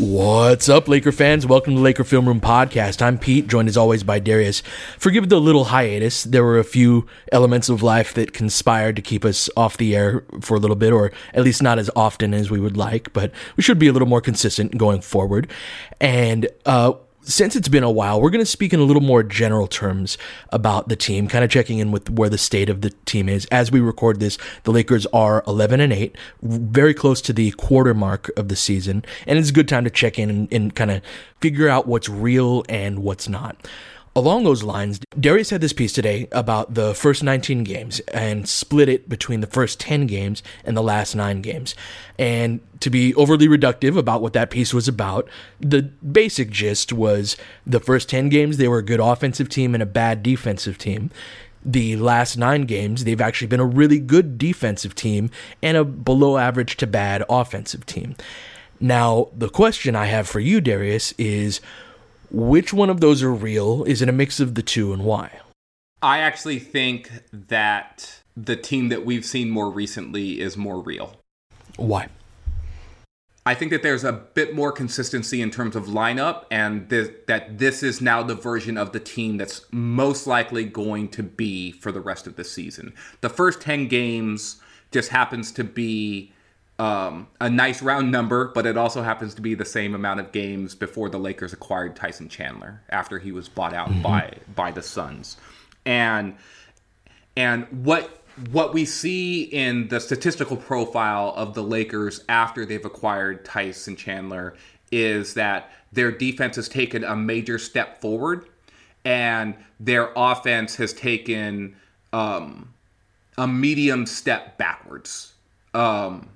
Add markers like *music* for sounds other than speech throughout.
What's up, Laker fans? Welcome to Laker Film Room Podcast. I'm Pete, joined as always by Darius. Forgive the little hiatus. There were a few elements of life that conspired to keep us off the air for a little bit, or at least not as often as we would like, but we should be a little more consistent going forward. And, uh, since it's been a while, we're going to speak in a little more general terms about the team, kind of checking in with where the state of the team is. As we record this, the Lakers are 11 and 8, very close to the quarter mark of the season, and it's a good time to check in and, and kind of figure out what's real and what's not. Along those lines, Darius had this piece today about the first 19 games and split it between the first 10 games and the last nine games. And to be overly reductive about what that piece was about, the basic gist was the first 10 games, they were a good offensive team and a bad defensive team. The last nine games, they've actually been a really good defensive team and a below average to bad offensive team. Now, the question I have for you, Darius, is which one of those are real? Is it a mix of the two, and why? I actually think that the team that we've seen more recently is more real. Why? I think that there's a bit more consistency in terms of lineup, and this, that this is now the version of the team that's most likely going to be for the rest of the season. The first 10 games just happens to be um, a nice round number, but it also happens to be the same amount of games before the Lakers acquired Tyson Chandler after he was bought out mm-hmm. by by the Suns, and and what what we see in the statistical profile of the Lakers after they've acquired Tyson Chandler is that their defense has taken a major step forward, and their offense has taken um, a medium step backwards. Um,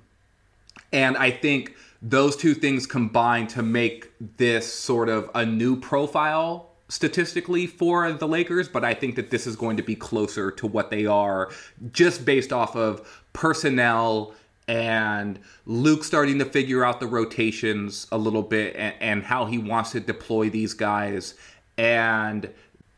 and I think those two things combine to make this sort of a new profile statistically for the Lakers, but I think that this is going to be closer to what they are just based off of personnel and Luke starting to figure out the rotations a little bit and, and how he wants to deploy these guys. And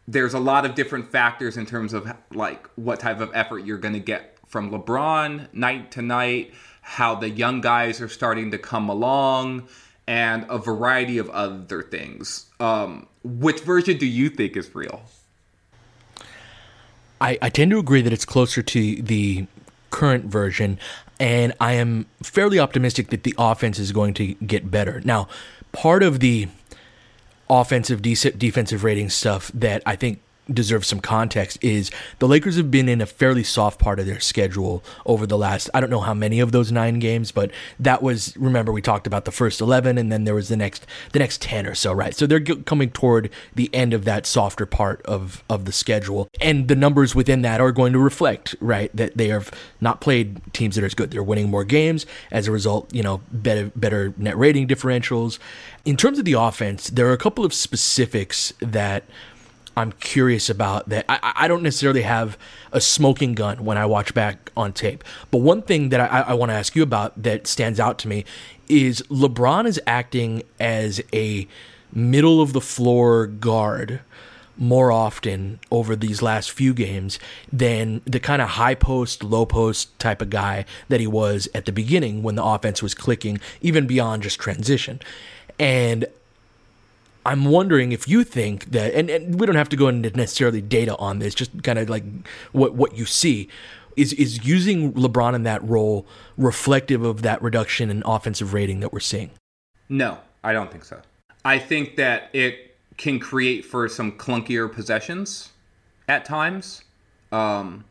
there's a lot of different factors in terms of like what type of effort you're going to get from LeBron night to night how the young guys are starting to come along, and a variety of other things. Um, which version do you think is real? I, I tend to agree that it's closer to the current version, and I am fairly optimistic that the offense is going to get better. Now, part of the offensive defensive rating stuff that I think deserves some context is the Lakers have been in a fairly soft part of their schedule over the last I don't know how many of those 9 games but that was remember we talked about the first 11 and then there was the next the next 10 or so right? So they're coming toward the end of that softer part of of the schedule. And the numbers within that are going to reflect right that they have not played teams that are as good. They're winning more games. As a result you know better better net rating differentials. In terms of the offense there are a couple of specifics that I'm curious about that. I, I don't necessarily have a smoking gun when I watch back on tape. But one thing that I, I want to ask you about that stands out to me is LeBron is acting as a middle of the floor guard more often over these last few games than the kind of high post, low post type of guy that he was at the beginning when the offense was clicking, even beyond just transition. And I'm wondering if you think that, and, and we don't have to go into necessarily data on this, just kind of like what what you see. Is is using LeBron in that role reflective of that reduction in offensive rating that we're seeing? No, I don't think so. I think that it can create for some clunkier possessions at times. Um,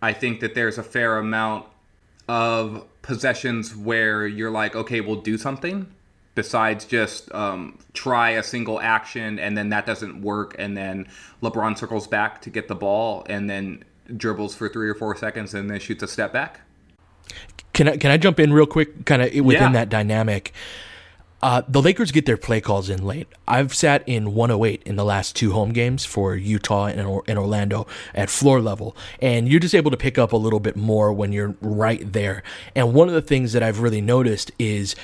I think that there's a fair amount of possessions where you're like, okay, we'll do something besides just um, try a single action and then that doesn't work and then LeBron circles back to get the ball and then dribbles for three or four seconds and then shoots a step back. Can I can I jump in real quick, kind of within yeah. that dynamic? Uh, the Lakers get their play calls in late. I've sat in 108 in the last two home games for Utah and, and Orlando at floor level, and you're just able to pick up a little bit more when you're right there. And one of the things that I've really noticed is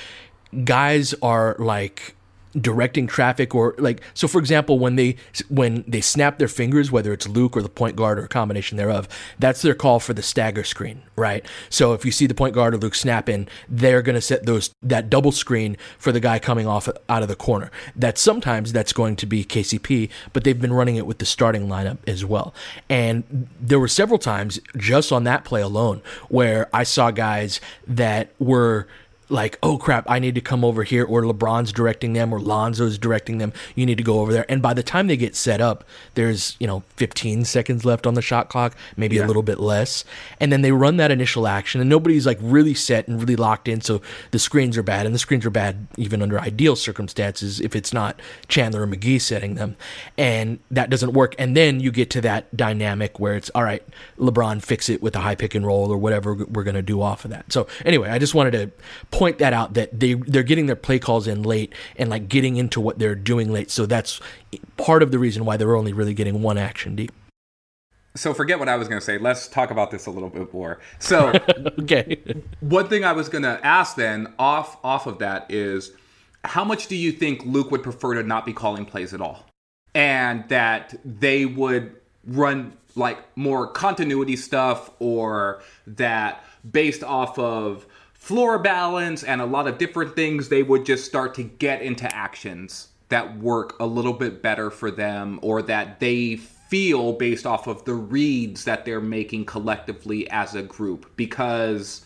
guys are like directing traffic or like so for example when they when they snap their fingers whether it's Luke or the point guard or a combination thereof that's their call for the stagger screen right? So if you see the point guard or Luke snapping they're going to set those that double screen for the guy coming off out of the corner. That sometimes that's going to be KCP but they've been running it with the starting lineup as well. And there were several times just on that play alone where I saw guys that were like, oh crap, I need to come over here, or LeBron's directing them, or Lonzo's directing them. You need to go over there. And by the time they get set up, there's you know 15 seconds left on the shot clock, maybe yeah. a little bit less, and then they run that initial action, and nobody's like really set and really locked in. So the screens are bad, and the screens are bad even under ideal circumstances if it's not Chandler or McGee setting them, and that doesn't work. And then you get to that dynamic where it's all right, LeBron fix it with a high pick and roll or whatever we're gonna do off of that. So anyway, I just wanted to point that out that they they're getting their play calls in late and like getting into what they're doing late. So that's part of the reason why they're only really getting one action deep. So forget what I was going to say. Let's talk about this a little bit more. So *laughs* okay, one thing I was going to ask then off off of that is how much do you think Luke would prefer to not be calling plays at all, and that they would run like more continuity stuff or that based off of floor balance and a lot of different things, they would just start to get into actions that work a little bit better for them or that they feel based off of the reads that they're making collectively as a group. Because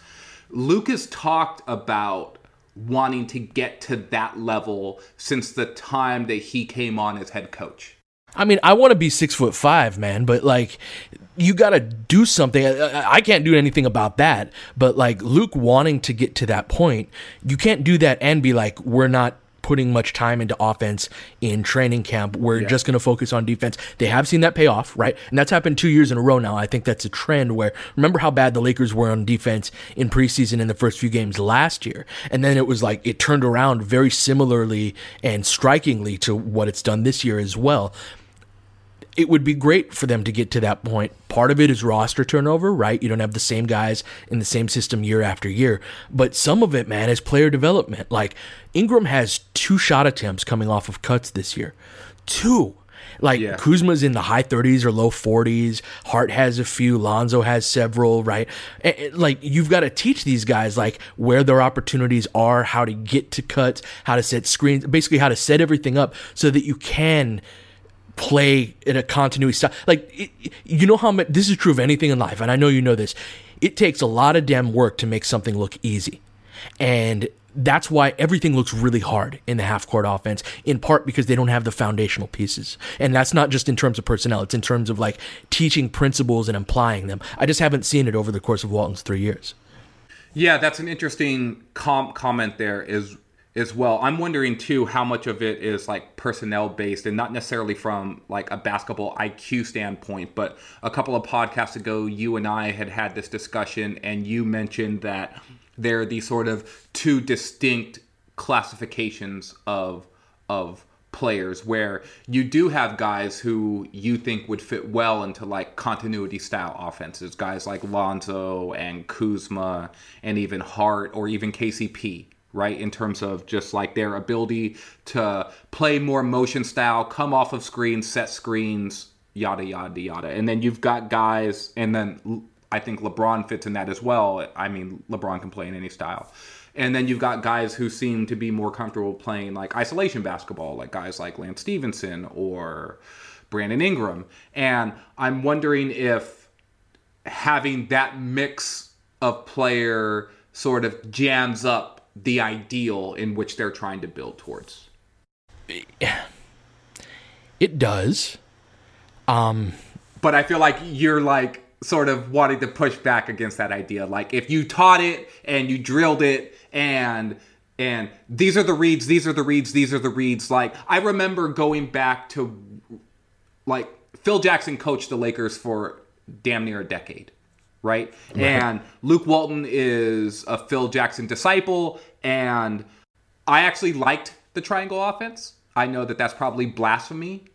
Lucas talked about wanting to get to that level since the time that he came on as head coach. I mean, I want to be six foot five, man, but like, you got to do something. I can't do anything about that. But like Luke wanting to get to that point, you can't do that and be like, we're not putting much time into offense in training camp. We're yeah. just going to focus on defense. They have seen that pay off, right? And that's happened two years in a row now. I think that's a trend where remember how bad the Lakers were on defense in preseason in the first few games last year. And then it was like it turned around very similarly and strikingly to what it's done this year as well it would be great for them to get to that point. Part of it is roster turnover, right? You don't have the same guys in the same system year after year. But some of it, man, is player development. Like Ingram has two shot attempts coming off of cuts this year. Two. Like yeah. Kuzma's in the high 30s or low 40s. Hart has a few. Lonzo has several, right? like you've got to teach these guys like where their opportunities are, how to get to cuts, how to set screens, basically how to set everything up so that you can – play in a continuity style. Like, it, you know how much this is true of anything in life, and I know you know this. It takes a lot of damn work to make something look easy. And that's why everything looks really hard in the half court offense, in part because they don't have the foundational pieces. And that's not just in terms of personnel, it's in terms of like teaching principles and applying them. I just haven't seen it over the course of Walton's three years. Yeah, that's an interesting com- comment there is as well. I'm wondering too how much of it is like personnel based and not necessarily from like a basketball IQ standpoint, but a couple of podcasts ago you and I had had this discussion and you mentioned that there are these sort of two distinct classifications of of players where you do have guys who you think would fit well into like continuity style offenses guys like Lonzo and Kuzma and even Hart or even KCP right in terms of just like their ability to play more motion style come off of screens set screens yada yada yada and then you've got guys and then I think LeBron fits in that as well. I mean, LeBron can play in any style. And then you've got guys who seem to be more comfortable playing like isolation basketball, like guys like Lance Stephenson or Brandon Ingram. And I'm wondering if having that mix of player sort of jams up the ideal in which they're trying to build towards. It does. Um, but I feel like you're like sort of wanting to push back against that idea. Like if you taught it and you drilled it and and these are the reads, these are the reads, these are the reads. Like I remember going back to like Phil Jackson coached the Lakers for damn near a decade. Right? right? And Luke Walton is a Phil Jackson disciple. And I actually liked the triangle offense. I know that that's probably blasphemy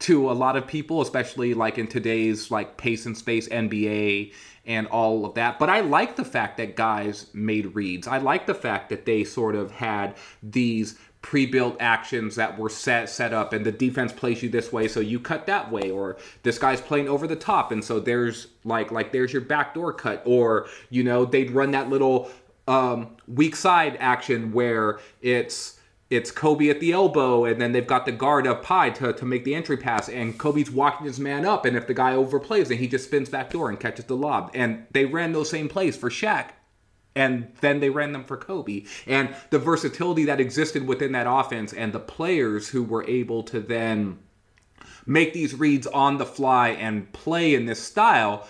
to a lot of people, especially like in today's like pace and space NBA and all of that. But I like the fact that guys made reads. I like the fact that they sort of had these pre-built actions that were set set up and the defense plays you this way so you cut that way or this guy's playing over the top and so there's like like there's your backdoor cut or you know they'd run that little um weak side action where it's it's Kobe at the elbow, and then they've got the guard up high to, to make the entry pass, and Kobe's walking his man up, and if the guy overplays, then he just spins back door and catches the lob. And they ran those same plays for Shaq, and then they ran them for Kobe. And the versatility that existed within that offense, and the players who were able to then make these reads on the fly and play in this style,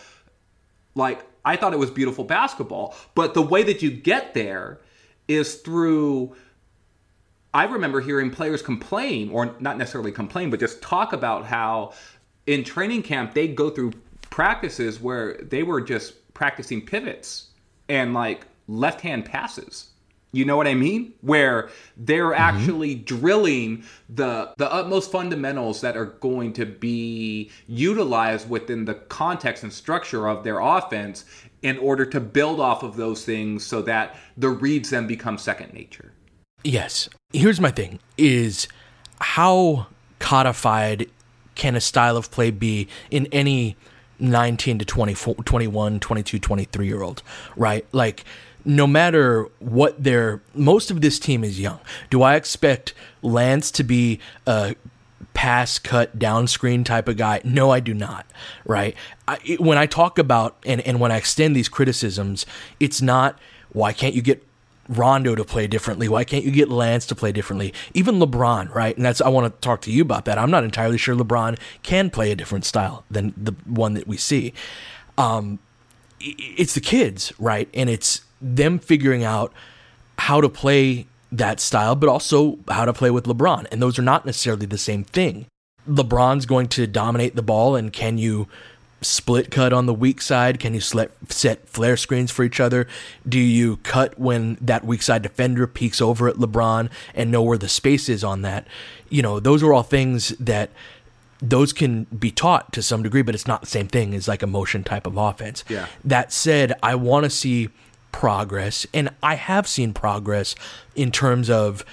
like I thought it was beautiful basketball. But the way that you get there is through I remember hearing players complain, or not necessarily complain, but just talk about how in training camp they'd go through practices where they were just practicing pivots and like left hand passes. You know what I mean? Where they're mm-hmm. actually drilling the the utmost fundamentals that are going to be utilized within the context and structure of their offense in order to build off of those things so that the reads then become second nature. Yes. Here's my thing is how codified can a style of play be in any 19 to 24, 21, 22, 23 year old, right? Like no matter what their most of this team is young. Do I expect Lance to be a pass cut down screen type of guy? No, I do not. Right? I, when I talk about and and when I extend these criticisms, it's not why can't you get Rondo to play differently? Why can't you get Lance to play differently? Even LeBron, right? And that's I want to talk to you about that. I'm not entirely sure LeBron can play a different style than the one that we see. Um, it's the kids, right? And it's them figuring out how to play that style, but also how to play with LeBron. And those are not necessarily the same thing. LeBron's going to dominate the ball, and can you split cut on the weak side? Can you set flare screens for each other? Do you cut when that weak side defender peeks over at LeBron and know where the space is on that? You know, those are all things that those can be taught to some degree, but it's not the same thing as like a motion type of offense. Yeah. That said, I want to see progress, and I have seen progress in terms of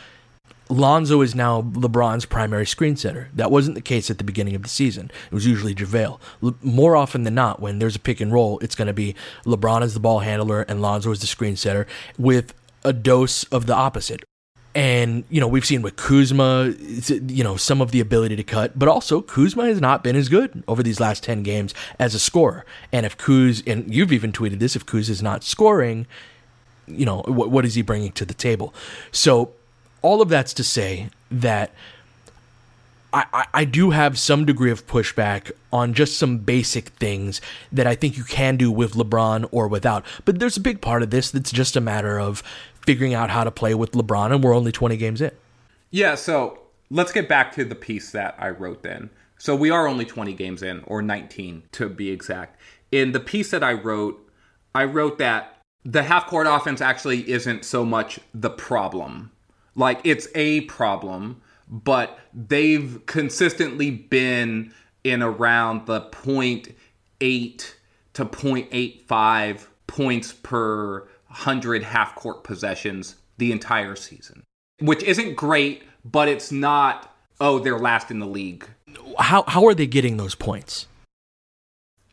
Lonzo is now LeBron's primary screen setter. That wasn't the case at the beginning of the season. It was usually JaVale. more often than not, when there's a pick and roll, it's going to be LeBron as the ball handler and Lonzo as the screen setter with a dose of the opposite. And, you know, we've seen with Kuzma, you know, some of the ability to cut, but also Kuzma has not been as good over these last 10 games as a scorer. And if Kuz, and you've even tweeted this, if Kuz is not scoring, you know, what, what is he bringing to the table? So, all of that's to say that I, I do have some degree of pushback on just some basic things that I think you can do with LeBron or without. But there's a big part of this that's just a matter of figuring out how to play with LeBron, and we're only 20 games in. Yeah, so let's get back to the piece that I wrote then. So we are only 20 games in, or 19 to be exact. In the piece that I wrote, I wrote that the half court offense actually isn't so much the problem. Like, it's a problem but they've consistently been in around the 0.8 to 0.85 points per 100 half court possessions the entire season, which isn't great, but it's not, oh, they're last in the league. How, how are they getting those points?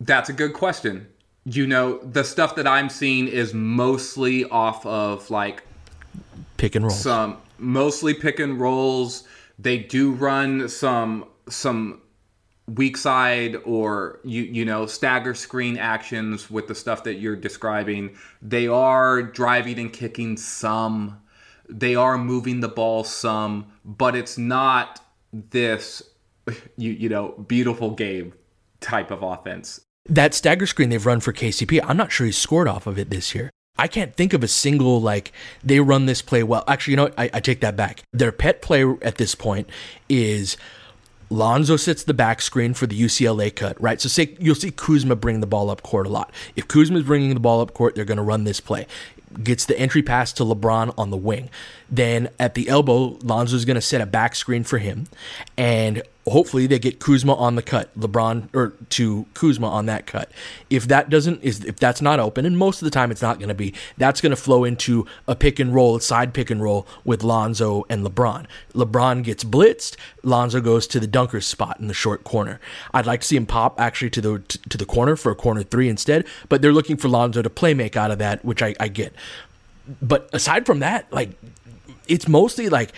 That's a good question. You know, the stuff that I'm seeing is mostly off of like pick and roll. Some mostly pick and rolls they do run some some weak side or you you know stagger screen actions with the stuff that you're describing. They are driving and kicking some. They are moving the ball some, but it's not this *laughs* you you know beautiful game type of offense. That stagger screen they've run for KCP, I'm not sure he's scored off of it this year. I can't think of a single like they run this play well. Actually, you know, I, I take that back. Their pet play at this point is Lonzo sits the back screen for the UCLA cut, right? So say you'll see Kuzma bring the ball up court a lot. If Kuzma's bringing the ball up court, they're going to run this play. Gets the entry pass to LeBron on the wing. Then at the elbow, Lonzo's going to set a back screen for him, and hopefully they get Kuzma on the cut, LeBron or to Kuzma on that cut. If that doesn't is if that's not open, and most of the time it's not going to be, that's going to flow into a pick and roll, side pick and roll with Lonzo and LeBron. LeBron gets blitzed, Lonzo goes to the dunker spot in the short corner. I'd like to see him pop actually to the to the corner for a corner three instead, but they're looking for Lonzo to play make out of that, which I, I get. But aside from that, like it's mostly like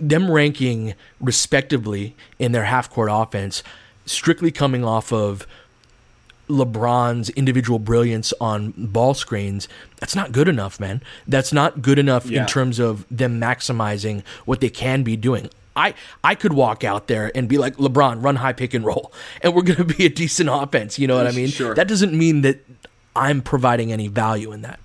them ranking respectively in their half court offense, strictly coming off of LeBron's individual brilliance on ball screens, that's not good enough, man. That's not good enough yeah. in terms of them maximizing what they can be doing. I, I could walk out there and be like, LeBron, run high pick and roll, *laughs* and we're going to be a decent offense. You know what I mean? Sure. That doesn't mean that I'm providing any value in that.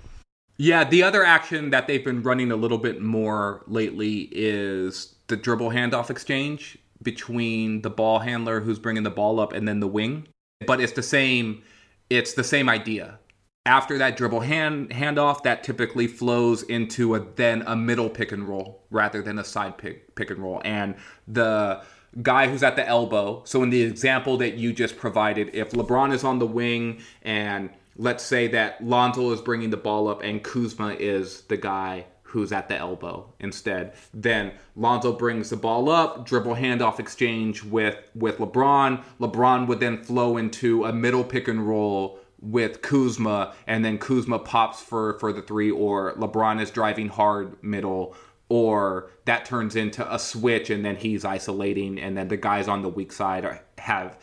Yeah, the other action that they've been running a little bit more lately is the dribble handoff exchange between the ball handler who's bringing the ball up and then the wing. But it's the same it's the same idea. After that dribble hand handoff, that typically flows into a then a middle pick and roll rather than a side pick pick and roll. And the guy who's at the elbow. So in the example that you just provided, if LeBron is on the wing and let's say that Lonzo is bringing the ball up and Kuzma is the guy who's at the elbow instead. Then Lonzo brings the ball up, dribble handoff exchange with with LeBron. LeBron would then flow into a middle pick and roll with Kuzma, and then Kuzma pops for for the three, or LeBron is driving hard middle, or that turns into a switch, and then he's isolating, and then the guys on the weak side have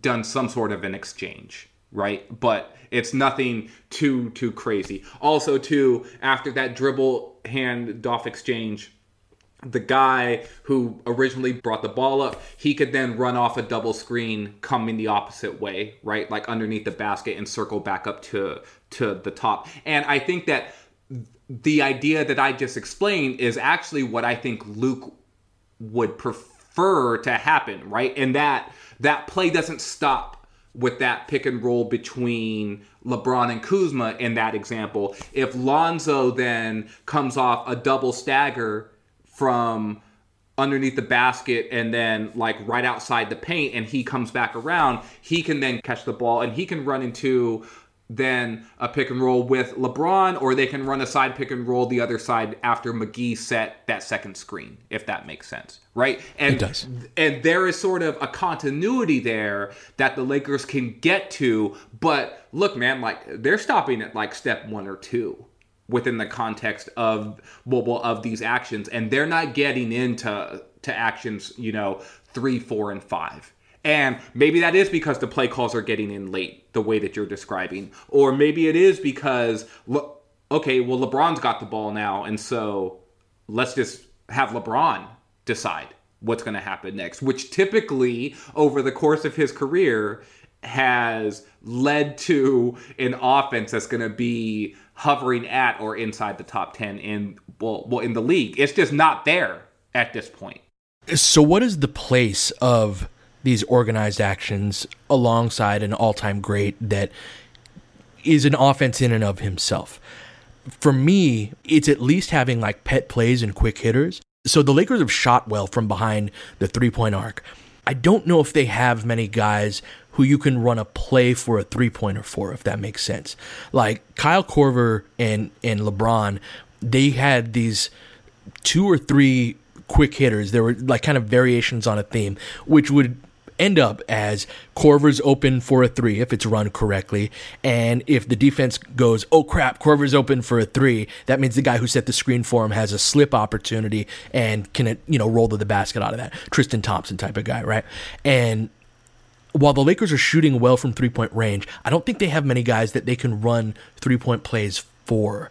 done some sort of an exchange right? But it's nothing too too crazy. Also, too, after that dribble hand off exchange, the guy who originally brought the ball up, he could then run off a double screen coming the opposite way, right? Like underneath the basket and circle back up to to the top. And I think that the idea that I just explained is actually what I think Luke would prefer to happen, right? And that that play doesn't stop with that pick and roll between LeBron and Kuzma in that example. If Lonzo then comes off a double stagger from underneath the basket and then like right outside the paint and he comes back around, he can then catch the ball and he can run into then a pick and roll with LeBron, or they can run a side pick and roll the other side after McGee set that second screen, if that makes sense, right? And it does. And there is sort of a continuity there that the Lakers can get to, but look, man, like they're stopping at like step one or two within the context of well, of these actions, and they're not getting into to actions, you know, three, four, and five and maybe that is because the play calls are getting in late, the way that you're describing. Or maybe it is because okay, well, LeBron's got the ball now, and so let's just have LeBron decide what's going to happen next, which typically over the course of his career has led to an offense that's going to be hovering at or inside the top 10 in well, well in the league. It's just not there at this point. So what is the place of these organized actions alongside an all-time great that is an offense in and of himself? For me, it's at least having like pet plays and quick hitters. So the Lakers have shot well from behind the three-point arc. I don't know if they have many guys who you can run a play for a three pointer for, if that makes sense. Like Kyle Korver and and LeBron, they had these two or three quick hitters. There were like kind of variations on a theme, which would end up as Korver's open for a three if it's run correctly. And if the defense goes, oh crap, Korver's open for a three, that means the guy who set the screen for him has a slip opportunity and can, you know, roll to the basket out of that. Tristan Thompson type of guy, right? And while the Lakers are shooting well from three point range, I don't think they have many guys that they can run three point plays for.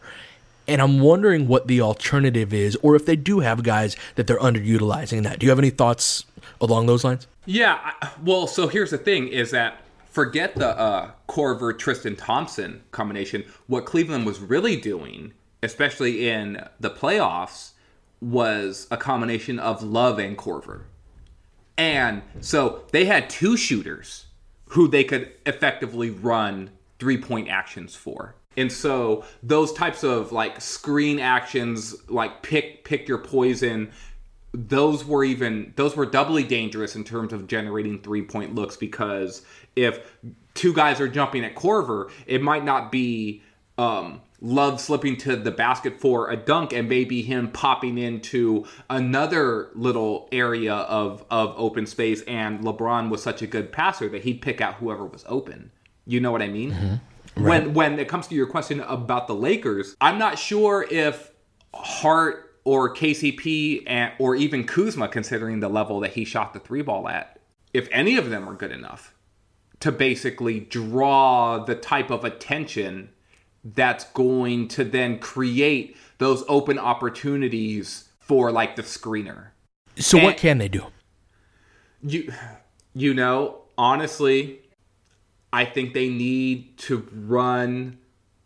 And I'm wondering what the alternative is, or if they do have guys that they're underutilizing that. Do you have any thoughts along those lines? Yeah, well, so here's the thing is that forget the uh, Korver Tristan Thompson combination. What Cleveland was really doing, especially in the playoffs, was a combination of Love and Korver, And so they had two shooters who they could effectively run three point actions for. And so those types of like screen actions, like pick pick your poison, those were even those were doubly dangerous in terms of generating three point looks because if two guys are jumping at Korver, it might not be um, Love slipping to the basket for a dunk and maybe him popping into another little area of of open space and LeBron was such a good passer that he'd pick out whoever was open. You know what I mean? Mm-hmm. Right. When when it comes to your question about the Lakers, I'm not sure if Hart or KCP and, or even Kuzma, considering the level that he shot the three ball at, if any of them are good enough to basically draw the type of attention that's going to then create those open opportunities for like the screener. So and what can they do? You you know, honestly, I think they need to run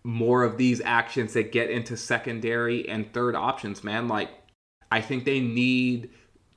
more of these actions that get into secondary and third options, man. Like, I think they need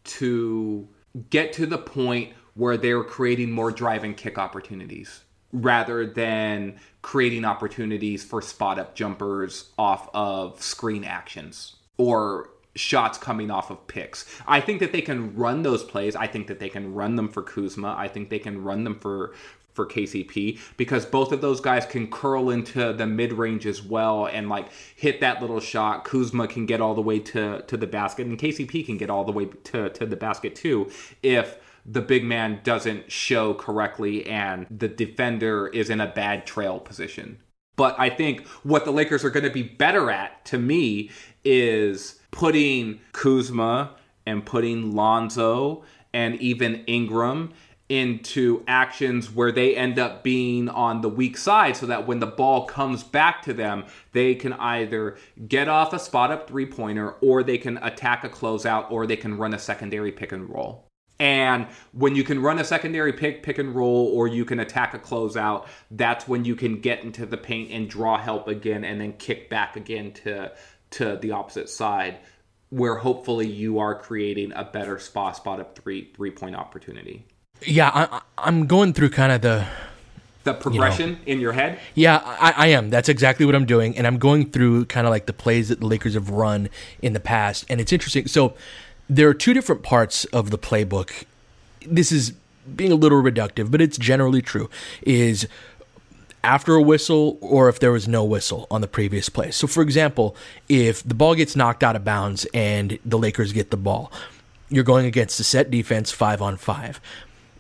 to get to the point where they're creating more drive and kick opportunities rather than creating opportunities for spot up jumpers off of screen actions or shots coming off of picks. I think that they can run those plays. I think that they can run them for Kuzma. I think they can run them for for KCP because both of those guys can curl into the mid range as well and like hit that little shot. Kuzma can get all the way to to the basket, and KCP can get all the way to to the basket too if the big man doesn't show correctly and the defender is in a bad trail position. But I think what the Lakers are going to be better at to me is putting Kuzma and putting Lonzo and even Ingram into actions where they end up being on the weak side so that when the ball comes back to them, they can either get off a spot up three pointer or they can attack a closeout or they can run a secondary pick and roll. And when you can run a secondary pick, pick and roll, or you can attack a closeout, that's when you can get into the paint and draw help again and then kick back again to, to the opposite side where hopefully you are creating a better spot spot up three three point opportunity. Yeah, I, I'm going through kind of the the progression you know, in your head. Yeah, I, I, am. That's exactly what I'm doing, and I'm going through kind of like the plays that the Lakers have run in the past, and it's interesting. So there are two different parts of the playbook. This is being a little reductive, but it's generally true. Is after a whistle or if there was no whistle on the previous play. So, for example, if the ball gets knocked out of bounds and the Lakers get the ball, you're going against a set defense five on five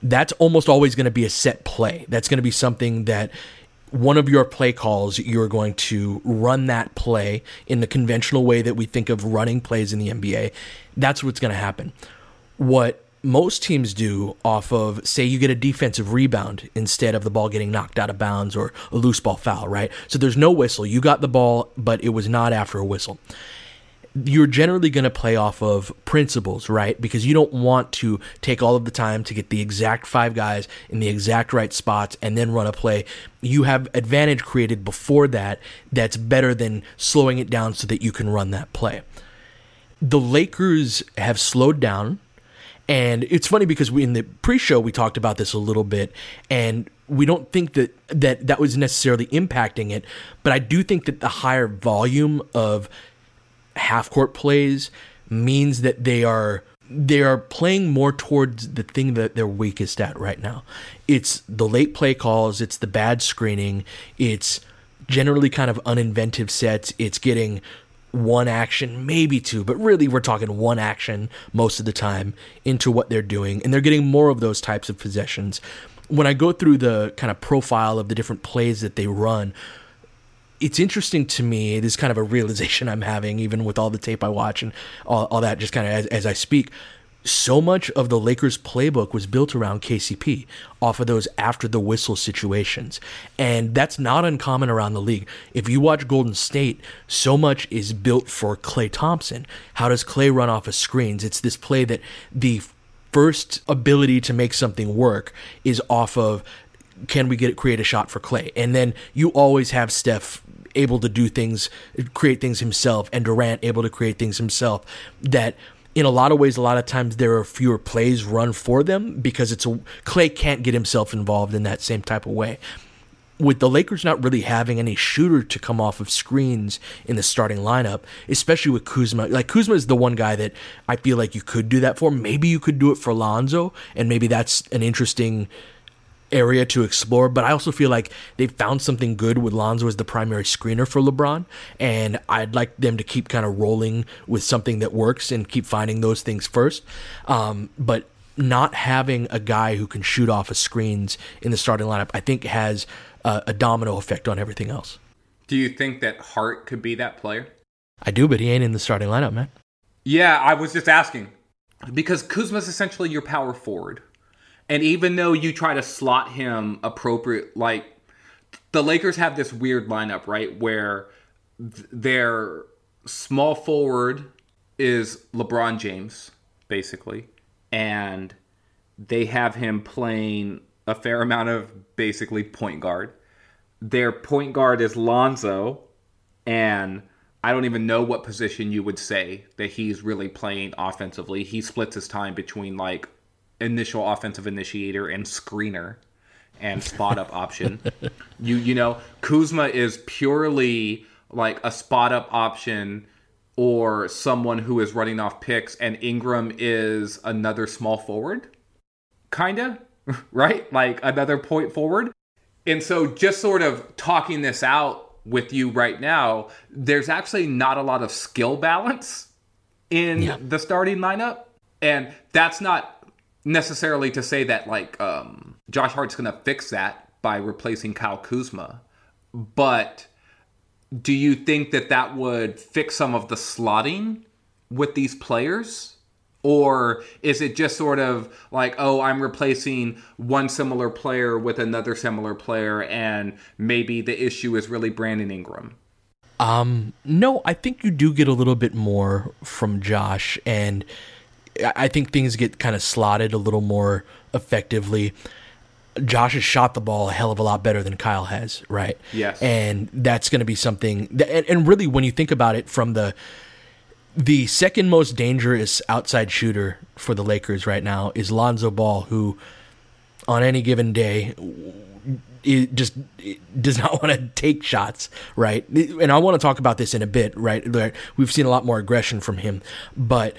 that's almost always going to be a set play. That's going to be something that one of your play calls, you're going to run that play in the conventional way that we think of running plays in the NBA. That's what's going to happen. What most teams do off of, say, you get a defensive rebound instead of the ball getting knocked out of bounds or a loose ball foul, right? So there's no whistle. You got the ball, but it was not after a whistle. You're generally going to play off of principles, right? Because you don't want to take all of the time to get the exact five guys in the exact right spots and then run a play. You have advantage created before that that's better than slowing it down so that you can run that play. The Lakers have slowed down and it's funny because we in the pre-show we talked about this a little bit, and we don't think that that that was necessarily impacting it, but I do think that the higher volume of half court plays means that they are they are playing more towards the thing that they're weakest at right now. It's the late play calls, it's the bad screening, it's generally kind of uninventive sets, it's getting one action, maybe two, but really we're talking one action most of the time into what they're doing. And they're getting more of those types of possessions. When I go through the kind of profile of the different plays that they run, it's interesting to me. It is kind of a realization I'm having, even with all the tape I watch and all, all that, just kind of as, as I speak so much of the Lakers playbook was built around KCP off of those after the whistle situations. And that's not uncommon around the league. If you watch Golden State, so much is built for Klay Thompson. How does Klay run off of screens? It's this play that the first ability to make something work is off of can we get create a shot for Klay? And then you always have Steph able to do things, create things himself, and Durant able to create things himself that – in a lot of ways, a lot of times there are fewer plays run for them because it's a, Klay can't get himself involved in that same type of way. With the Lakers not really having any shooter to come off of screens in the starting lineup, especially with Kuzma, like Kuzma is the one guy that I feel like you could do that for. Maybe you could do it for Lonzo, and maybe that's an interesting area to explore, but I also feel like they found something good with Lonzo as the primary screener for LeBron, and I'd like them to keep kind of rolling with something that works and keep finding those things first. Um, but not having a guy who can shoot off of screens in the starting lineup, I think, has a, a domino effect on everything else. Do you think that Hart could be that player? I do, but he ain't in the starting lineup, man. Yeah, I was just asking because Kuzma's essentially your power forward. And even though you try to slot him appropriate, like the Lakers have this weird lineup, right? Where th- their small forward is LeBron James, basically. And they have him playing a fair amount of basically point guard. Their point guard is Lonzo, and I don't even know what position you would say that he's really playing offensively. He splits his time between like initial offensive initiator and screener and spot up option. *laughs* You you know, Kuzma is purely like a spot up option or someone who is running off picks and Ingram is another small forward. Kinda, *laughs* right? Like another point forward. And so just sort of talking this out with you right now, there's actually not a lot of skill balance in yeah. the starting lineup. And that's not necessarily to say that like um, Josh Hart's going to fix that by replacing Kyle Kuzma, but do you think that that would fix some of the slotting with these players? Or is it just sort of like, oh, I'm replacing one similar player with another similar player, and maybe the issue is really Brandon Ingram? Um, no, I think you do get a little bit more from Josh, and I think things get kind of slotted a little more effectively. Josh has shot the ball a hell of a lot better than Kyle has, right? Yes. And that's going to be something that, and, and really when you think about it from the the second most dangerous outside shooter for the Lakers right now is Lonzo Ball who on any given day it just it does *laughs* not want to take shots, right? And I want to talk about this in a bit, right? We've seen a lot more aggression from him, but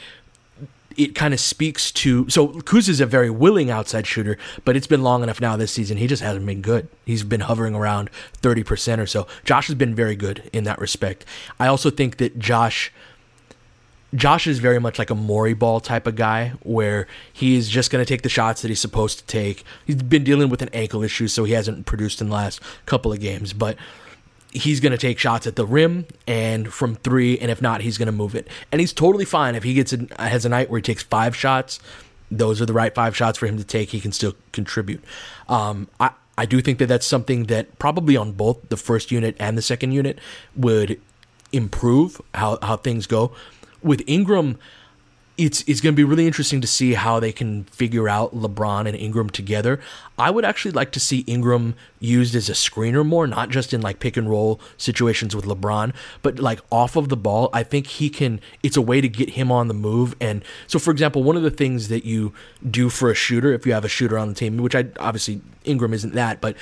it kind of speaks to so Kuz is a very willing outside shooter, but it's been long enough now this season. He just hasn't been good. He's been hovering around 30% or so. Josh has been very good in that respect. I also think that Josh Josh is very much like a Morey ball type of guy where he's just going to take the shots that he's supposed to take. He's been dealing with an ankle issue, so he hasn't produced in the last couple of games, but he's going to take shots at the rim and from three, and if not, he's going to move it. And he's totally fine if he gets a, has a night where he takes five shots. those are the right five shots for him to take, he can still contribute. Um, I, I do think that that's something that probably on both the first unit and the second unit would improve how, how things go. With Ingram, it's it's going to be really interesting to see how they can figure out LeBron and Ingram together. I would actually like to see Ingram used as a screener more, not just in like pick and roll situations with LeBron, but like off of the ball. I think he can. It's a way to get him on the move. And so, for example, one of the things that you do for a shooter, if you have a shooter on the team, which I obviously Ingram isn't that, but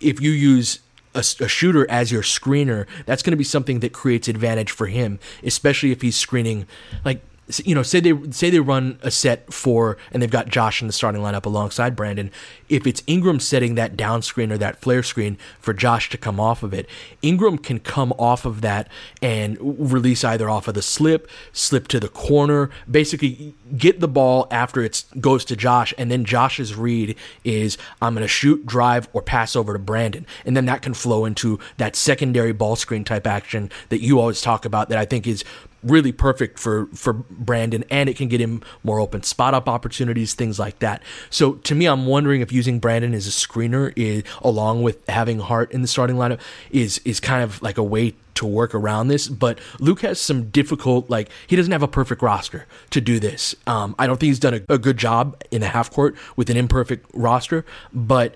if you use a, a, shooter as your screener, that's going to be something that creates advantage for him, especially if he's screening like you know, say they say they run a set for and they've got Josh in the starting lineup alongside Brandon. If it's Ingram setting that down screen or that flare screen for Josh to come off of it, Ingram can come off of that and release either off of the slip, slip to the corner, basically get the ball after it goes to Josh, and then Josh's read is I'm going to shoot, drive, or pass over to Brandon, and then that can flow into that secondary ball screen type action that you always talk about that I think is really perfect for for Brandon, and it can get him more open spot up opportunities, things like that. So to me, I'm wondering if using Brandon as a screener is along with having Hart in the starting lineup is is kind of like a way to work around this. But Luke has some difficult, like he doesn't have a perfect roster to do this. Um, I don't think he's done a, a good job in the half court with an imperfect roster, but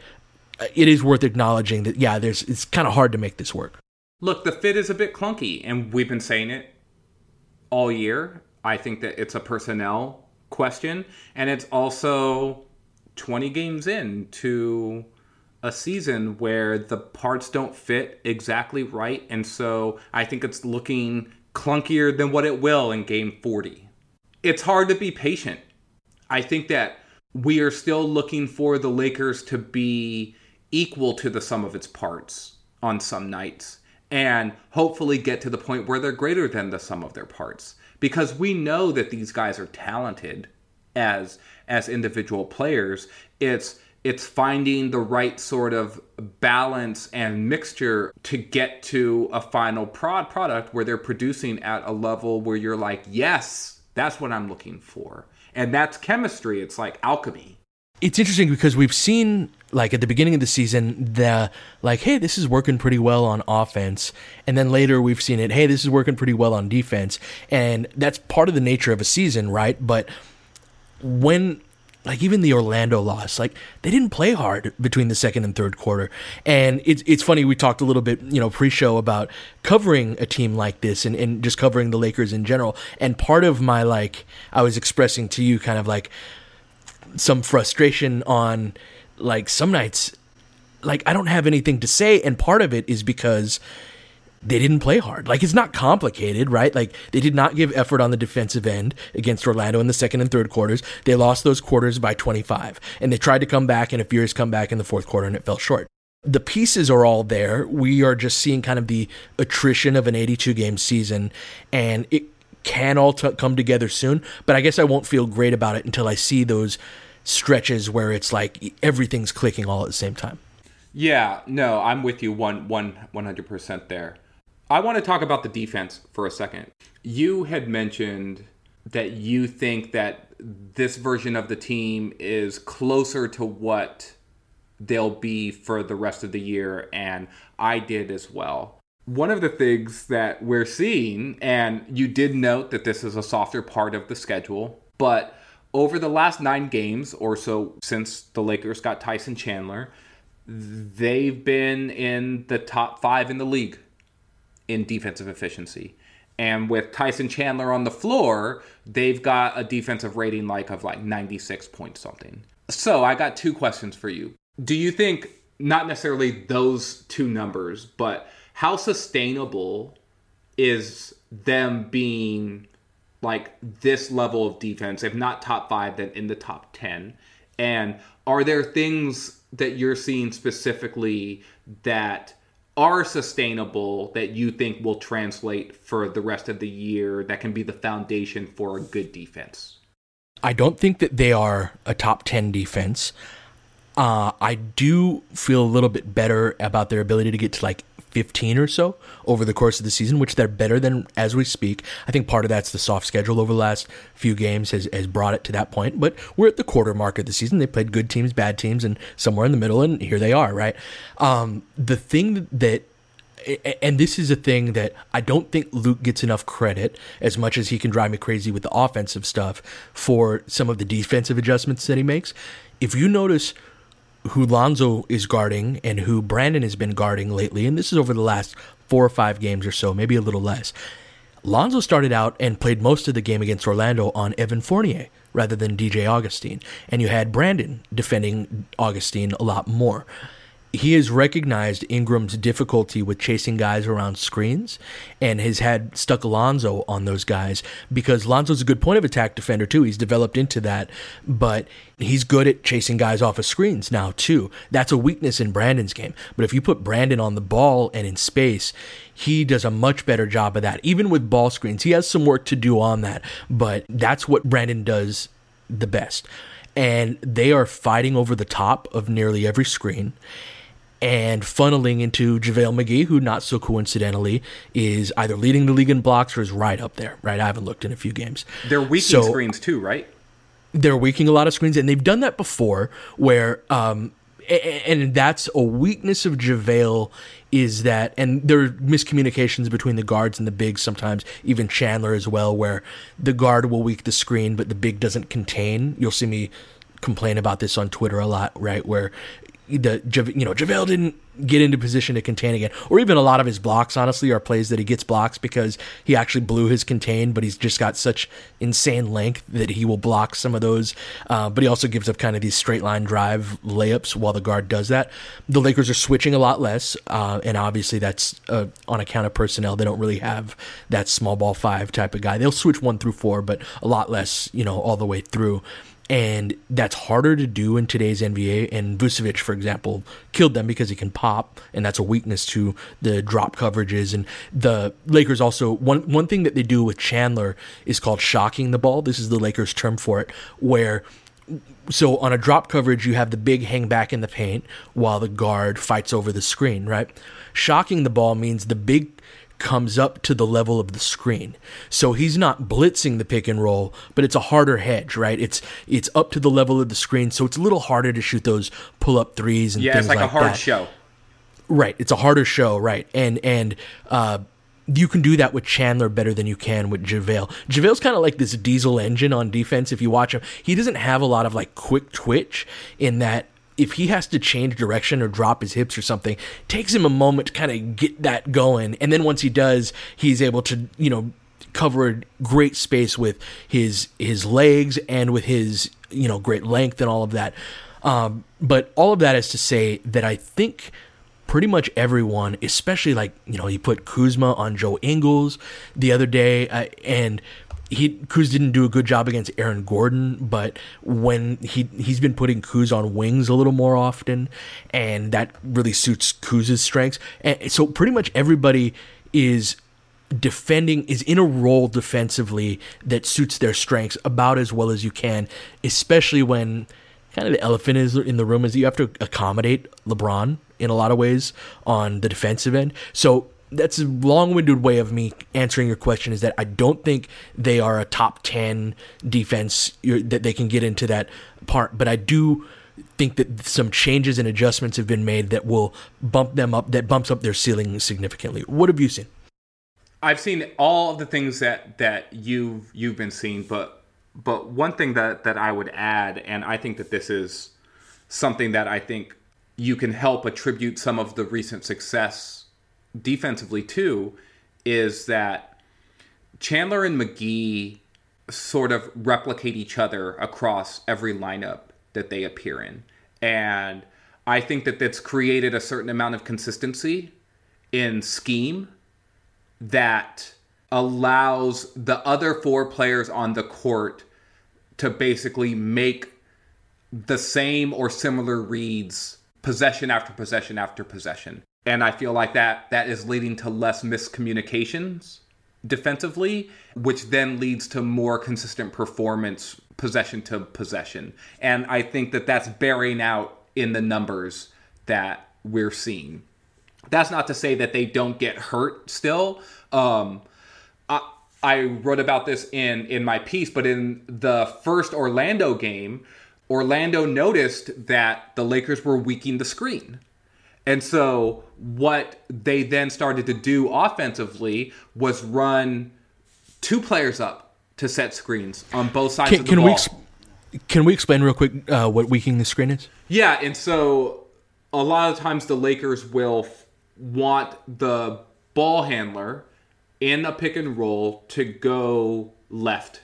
it is worth acknowledging that yeah, there's it's kind of hard to make this work. Look, the fit is a bit clunky, and we've been saying it all year. I think that it's a personnel question, and it's also 20 games in to a season where the parts don't fit exactly right, and so I think it's looking clunkier than what it will in game 40. It's hard to be patient. I think that we are still looking for the Lakers to be equal to the sum of its parts on some nights and hopefully get to the point where they're greater than the sum of their parts. Because we know that these guys are talented as as individual players. It's it's finding the right sort of balance and mixture to get to a final prod product where they're producing at a level where you're like yes that's what i'm looking for. And that's chemistry. It's like alchemy it's interesting because we've seen like at the beginning of the season the like hey this is working pretty well on offense and then later we've seen it hey this is working pretty well on defense and that's part of the nature of a season right but when like even the Orlando loss, like they didn't play hard between the second and third quarter. And it's it's funny we talked a little bit, you know, pre-show about covering a team like this and, and just covering the Lakers in general. And part of my like I was expressing to you kind of like some frustration on like some nights like I don't have anything to say and part of it is because they didn't play hard. Like it's not complicated, right? Like they did not give effort on the defensive end against Orlando in the second and third quarters. They lost those quarters by 25 and they tried to come back and a furious comeback in the fourth quarter and it fell short. The pieces are all there. We are just seeing kind of the attrition of an 82 game season and it can all t- come together soon, but I guess I won't feel great about it until I see those stretches where it's like everything's clicking all at the same time. Yeah, no, I'm with you one one one hundred percent there. I want to talk about the defense for a second. You had mentioned that you think that this version of the team is closer to what they'll be for the rest of the year, and I did as well. One of the things that we're seeing, and you did note that this is a softer part of the schedule, but over the last nine games or so since the Lakers got Tyson Chandler, they've been in the top five in the league in defensive efficiency. And with Tyson Chandler on the floor, they've got a defensive rating like of like 96 point something. So I got two questions for you. Do you think not necessarily those two numbers, but how sustainable is them being like this level of defense, if not top five, then in the top 10? And are there things that you're seeing specifically that are sustainable that you think will translate for the rest of the year that can be the foundation for a good defense? I don't think that they are a top 10 defense. Uh, I do feel a little bit better about their ability to get to like 15 or so over the course of the season, which they're better than as we speak. I think part of that's the soft schedule over the last few games has, has brought it to that point. But we're at the quarter mark of the season. They played good teams, bad teams, and somewhere in the middle, and here they are, right? Um, the thing that and this is a thing that I don't think Luke gets enough credit as much as he can drive me crazy with the offensive stuff for some of the defensive adjustments that he makes. If you notice who Lonzo is guarding and who Brandon has been guarding lately, and this is over the last four or five games or so, maybe a little less. Lonzo started out and played most of the game against Orlando on Evan Fournier rather than DJ Augustine, and you had Brandon defending Augustine a lot more he has recognized Ingram's difficulty with chasing guys around screens and has had stuck Alonzo on those guys because Lonzo's a good point of attack defender too. He's developed into that, but he's good at chasing guys off of screens now too. That's a weakness in Brandon's game. But if you put Brandon on the ball and in space, he does a much better job of that. Even with ball screens, he has some work to do on that, but that's what Brandon does the best. And they are fighting over the top of nearly every screen and funneling into JaVale McGee, who not so coincidentally is either leading the league in blocks or is right up there, right? I haven't looked in a few games. They're weakening so, screens too, right? They're weakening a lot of screens, and they've done that before where, um, and that's a weakness of JaVale is that, and there are miscommunications between the guards and the bigs sometimes, even Chandler as well, where the guard will weak the screen, but the big doesn't contain. You'll see me complain about this on Twitter a lot, right? Where the you know JaVale didn't get into position to contain again, or even a lot of his blocks. Honestly, are plays that he gets blocks because he actually blew his contain, but he's just got such insane length that he will block some of those. Uh, but he also gives up kind of these straight line drive layups while the guard does that. The Lakers are switching a lot less, uh, and obviously that's uh, on account of personnel. They don't really have that small ball five type of guy. They'll switch one through four, but a lot less, you know, all the way through and that's harder to do in today's NBA. And Vucevic, for example, killed them because he can pop, and that's a weakness to the drop coverages. And the Lakers also one one thing that they do with Chandler is called shocking the ball. This is the Lakers' term for it, where so on a drop coverage you have the big hang back in the paint while the guard fights over the screen, right? Shocking the ball means the big comes up to the level of the screen. So he's not blitzing the pick and roll, but it's a harder hedge, right? It's it's up to the level of the screen, so it's a little harder to shoot those pull up threes and yeah, things it's like, like a hard that. show. Right, it's a harder show, right? And and uh, you can do that with Chandler better than you can with JaVale. JaVale's kind of like this diesel engine on defense. If you watch him, he doesn't have a lot of like quick twitch in that if he has to change direction or drop his hips or something, takes him a moment to kind of get that going. And then once he does, he's able to, you know, cover great space with his his legs and with his, you know, great length and all of that. Um, but all of that is to say that I think pretty much everyone, especially like, you know, he put Kuzma on Joe Ingles the other day, uh, and he Kuz didn't do a good job against Aaron Gordon, but when he he's been putting Kuz on wings a little more often, and that really suits Kuz's strengths. And so pretty much everybody is defending is in a role defensively that suits their strengths about as well as you can, especially when kind of the elephant is in the room is you have to accommodate LeBron in a lot of ways on the defensive end. So that's a long-winded way of me answering your question is that I don't think they are a top 10 defense that they can get into that part but I do think that some changes and adjustments have been made that will bump them up that bumps up their ceiling significantly. What have you seen? I've seen all of the things that that you've you've been seeing but but one thing that that I would add and I think that this is something that I think you can help attribute some of the recent success defensively too is that Chandler and McGee sort of replicate each other across every lineup that they appear in. And I think that that's created a certain amount of consistency in scheme that allows the other four players on the court to basically make the same or similar reads possession after possession after possession and I feel like that that is leading to less miscommunications defensively, which then leads to more consistent performance possession to possession. And I think that that's bearing out in the numbers that we're seeing. that's not to say that they don't get hurt still. Um, I, I wrote about this in in my piece, but in the first Orlando game, Orlando noticed that the Lakers were weakening the screen. And so what they then started to do offensively was run two players up to set screens on both sides Can, of the can ball. we ex- can we explain real quick uh, what weakening the screen is? Yeah, and so a lot of times the Lakers will f- want the ball handler in a pick and roll to go left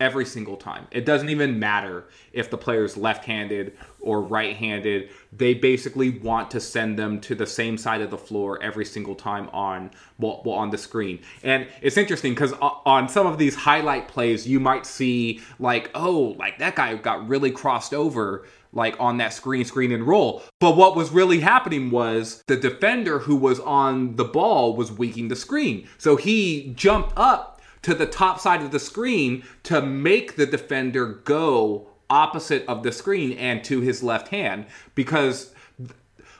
every single time. It doesn't even matter if the player's left-handed or right-handed. They basically want to send them to the same side of the floor every single time on well, on the screen. And it's interesting cuz on some of these highlight plays you might see like, oh, like that guy got really crossed over like on that screen, screen and roll. But what was really happening was the defender who was on the ball was weakening the screen. So he jumped up to the top side of the screen to make the defender go opposite of the screen and to his left hand because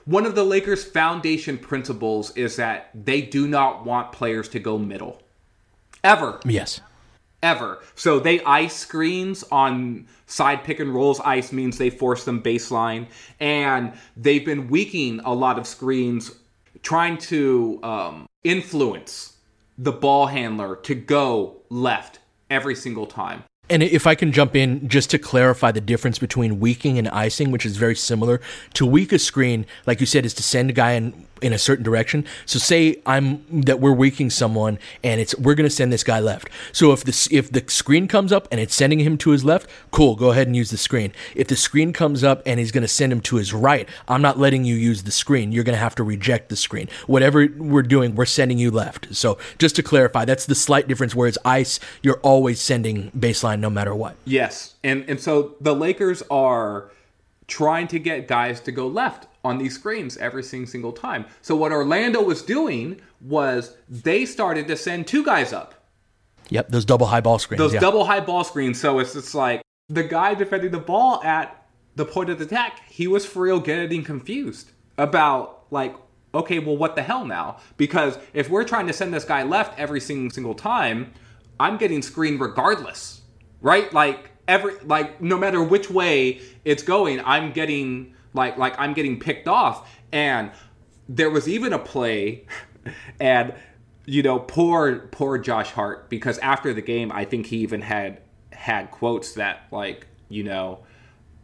one of the Lakers' foundation principles is that they do not want players to go middle. Ever Yes. ever. So they ice screens on side pick and rolls. Ice means they force them baseline, and they've been weakening a lot of screens, trying to um, influence the ball handler to go left every single time. And if I can jump in just to clarify the difference between weaking and icing, which is very similar. To weak a screen, like you said, is to send a guy in in a certain direction. So say I'm that we're weaking someone and it's we're going to send this guy left. So if the if the screen comes up and it's sending him to his left, cool, go ahead and use the screen. If the screen comes up and he's going to send him to his right, I'm not letting you use the screen. You're going to have to reject the screen. Whatever we're doing, we're sending you left. So just to clarify, that's the slight difference whereas ice, you're always sending baseline no matter what. Yes, and and so the Lakers are trying to get guys to go left on these screens every single time. So what Orlando was doing was they started to send two guys up. Yep, those double high ball screens. Those yeah. double high ball screens. So it's just like the guy defending the ball at the point of attack, he was for real getting confused about like, okay, well, what the hell now? Because if we're trying to send this guy left every single single time, I'm getting screened regardless, right? Like every like no matter which way it's going, I'm getting like like I'm getting picked off. And there was even a play, *laughs* and you know, poor poor Josh Hart because after the game, I think he even had had quotes that like you know,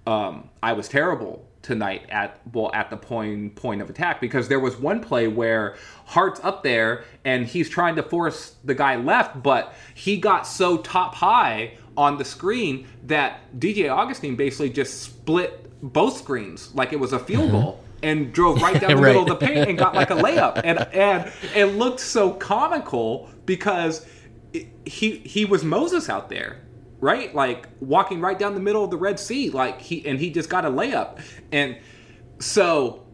um, I was terrible tonight at well at the point point of attack because there was one play where Hart's up there and he's trying to force the guy left, but he got so top high on the screen that DJ Augustine basically just split both screens like it was a field mm-hmm. goal and drove right down the Right. *laughs* middle of the paint and got like a layup. And *laughs* and it looked so comical because it, he he was Moses out there right? Like walking right down the middle of the Red Sea like he and he just got a layup. And so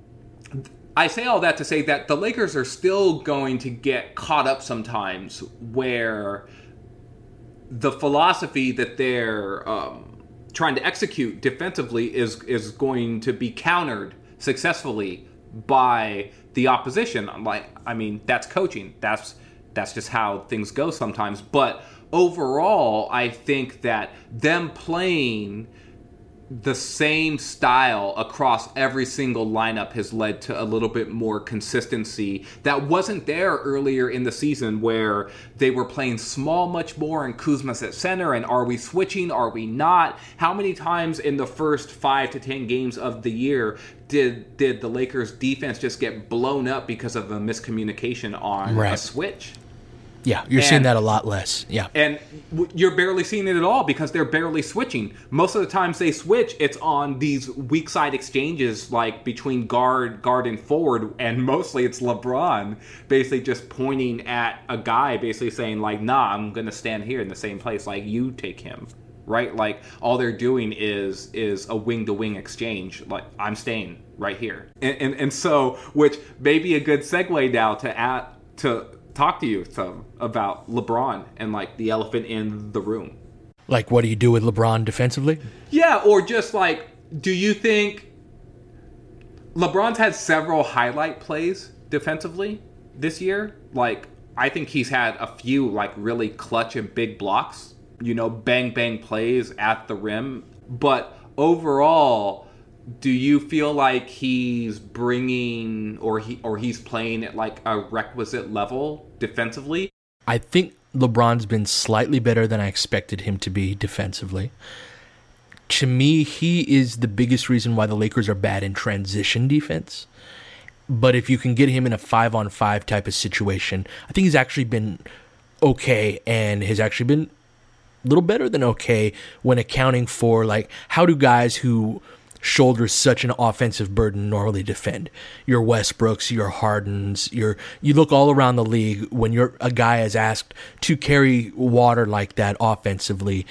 I say all that to say that the Lakers are still going to get caught up sometimes where the philosophy that they're um, trying to execute defensively is is going to be countered successfully by the opposition. Like, I mean, that's coaching. That's that's just how things go sometimes. But overall, I think that them playing the same style across every single lineup has led to a little bit more consistency that wasn't there earlier in the season where they were playing small much more and Kuzma's at center and are we switching? Are we not? How many times in the first 5 to 10 games of the year did did the Lakers defense just get blown up because of a miscommunication on a switch Yeah, you're seeing that a lot less. Yeah. and w- you're barely seeing it at all because they're barely switching. Most of the times they switch, it's on these weak side exchanges, like between guard, guard, and forward, and mostly it's LeBron basically just pointing at a guy, basically saying like, "Nah, I'm gonna stand here in the same place. Like you take him." Right, like all they're doing is is a wing to wing exchange. Like I'm staying right here, and, and and so which may be a good segue now to add to talk to you some about LeBron and like the elephant in the room. Like, what do you do with LeBron defensively? Yeah, or just like, do you think LeBron's had several highlight plays defensively this year. Like I think he's had a few like really clutch and big blocks, you know, bang bang plays at the rim, but overall do you feel like he's bringing or he or he's playing at like a requisite level defensively? I think LeBron's been slightly better than I expected him to be defensively. To me, he is the biggest reason why the Lakers are bad in transition defense. But if you can get him in a five on five type of situation, I think he's actually been okay and has actually been a little better than okay when accounting for like how do guys who shoulder such an offensive burden normally defend your Westbrooks, your Hardens, your you look all around the league when you're a guy is asked to carry water like that offensively.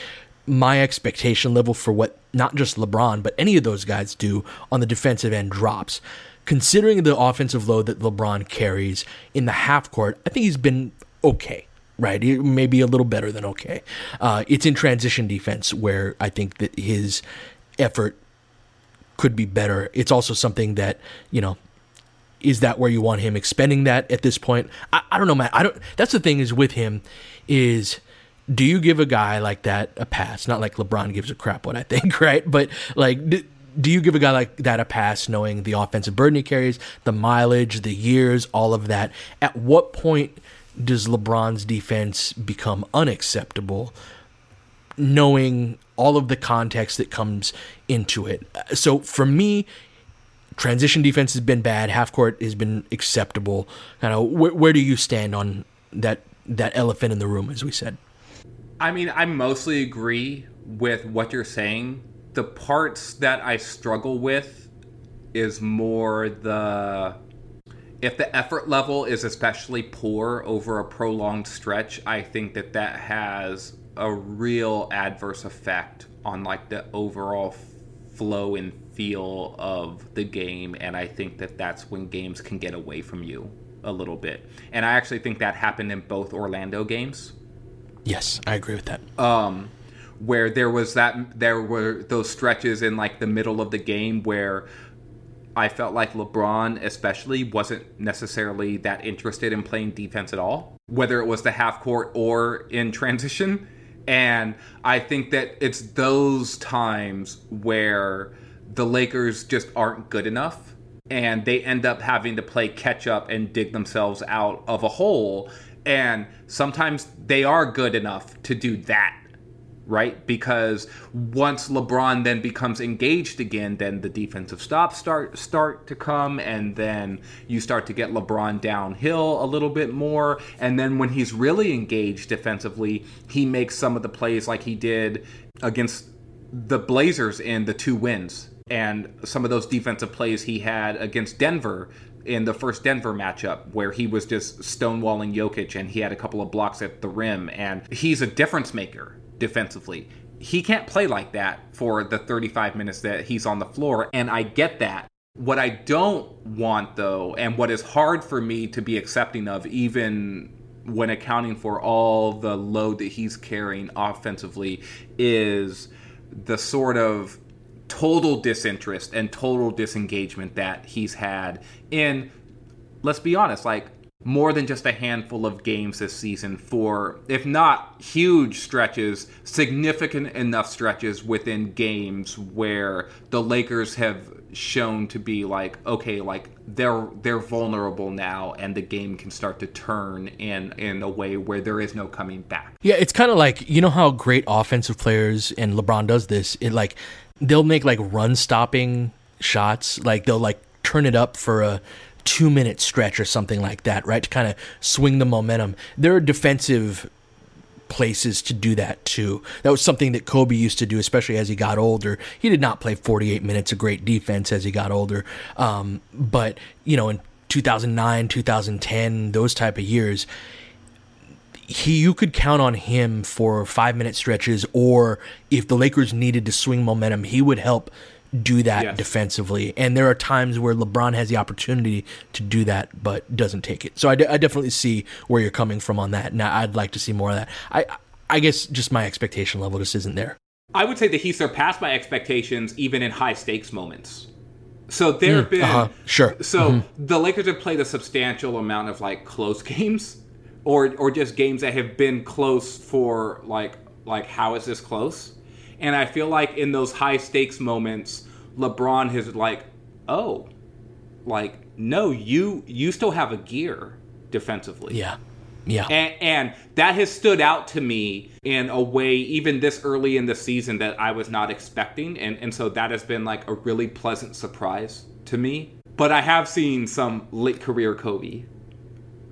My expectation level for what not just LeBron but any of those guys do on the defensive end drops considering the offensive load that LeBron carries in the half court, I think he's been okay. Right, maybe a little better than okay. Uh, it's in transition defense where I think that his effort could be better. It's also something that you know is that where you want him expending that at this point? I, I don't know, man. I don't. That's the thing is with him is do you give a guy like that a pass? Not like LeBron gives a crap what I think, *laughs* right? But like do you give a guy like that a pass knowing the offensive burden he carries, the mileage, the years, all of that? At what point does LeBron's defense become unacceptable knowing all of the context that comes into it? So for me, transition defense has been bad, half court has been acceptable. Kind of where, where do you stand on that that elephant in the room as we said? I mean, I mostly agree with what you're saying the parts that I struggle with is more the if the effort level is especially poor over a prolonged stretch, I think that that has a real adverse effect on like the overall flow and feel of the game and I think that that's when games can get away from you a little bit. And I actually think that happened in both Orlando games. Yes, I agree with that. Um where there was that there were those stretches in like the middle of the game where I felt like LeBron especially wasn't necessarily that interested in playing defense at all, whether it was the half court or in transition. And I think that it's those times where the Lakers just aren't good enough and they end up having to play catch up and dig themselves out of a hole. And sometimes they are good enough to do that right? Because once LeBron then becomes engaged again, then the defensive stops start start to come, and then you start to get LeBron downhill a little bit more. And then when he's really engaged defensively, he makes some of the plays like he did against the Blazers in the two wins. And some of those defensive plays he had against Denver in the first Denver matchup where he was just stonewalling Jokic and he had a couple of blocks at the rim and he's a difference maker defensively. He can't play like that for the 35 minutes that he's on the floor, and I get that. What I don't want, though, and what is hard for me to be accepting of, even when accounting for all the load that he's carrying offensively, is the sort of total disinterest and total disengagement that he's had in, let's be honest, like more than just a handful of games this season for, if not huge stretches, significant enough stretches within games where the Lakers have shown to be like, okay, like they're they're vulnerable now, and the game can start to turn in in a way where there is no coming back. Yeah, it's kind of like you know how great offensive players and LeBron does this. It like they'll make like run stopping shots, like they'll like turn it up for a two minute stretch or something like that, right? To kind of swing the momentum. There are defensive places to do that too. That was something that Kobe used to do, especially as he got older. He did not play 48 minutes of great defense as he got older. Um, but, you know, in 2009, 2010, those type of years, he you could count on him for five minute stretches, or if the Lakers needed to swing momentum, he would help do that yes. defensively. And there are times where LeBron has the opportunity to do that, but doesn't take it. So I, d- I definitely see where you're coming from on that. Now I'd like to see more of that. I I guess just my expectation level just isn't there. I would say that he surpassed my expectations even in high stakes moments. So there have been uh-huh, sure. So the Lakers have played a substantial amount of like close *laughs* games, or or just games that have been close for like like how is this close? And I feel like in those high stakes moments, LeBron has like, oh, like no, you you still have a gear defensively. Yeah. Yeah. And, and that has stood out to me in a way, even this early in the season, that I was not expecting. And, and so that has been like a really pleasant surprise to me. But I have seen some late career Kobe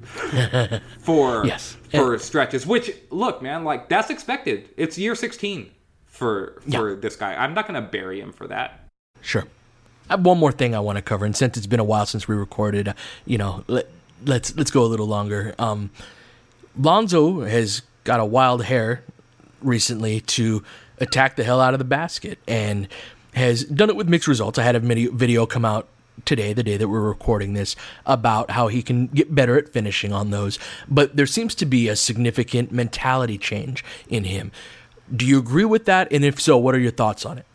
*laughs* for Yes. for stretches. Which look, man, like that's expected. It's year sixteen for for this guy. I'm not going to bury him for that. Sure. I have one more thing I want to cover, and since it's been a while since we recorded, you know, let, let's let's go a little longer. Um, Lonzo has got a wild hair recently to attack the hell out of the basket, and has done it with mixed results. I had a mini- video come out today, the day that we're recording this, about how he can get better at finishing on those. But there seems to be a significant mentality change in him. Do you agree with that? And if so, what are your thoughts on it?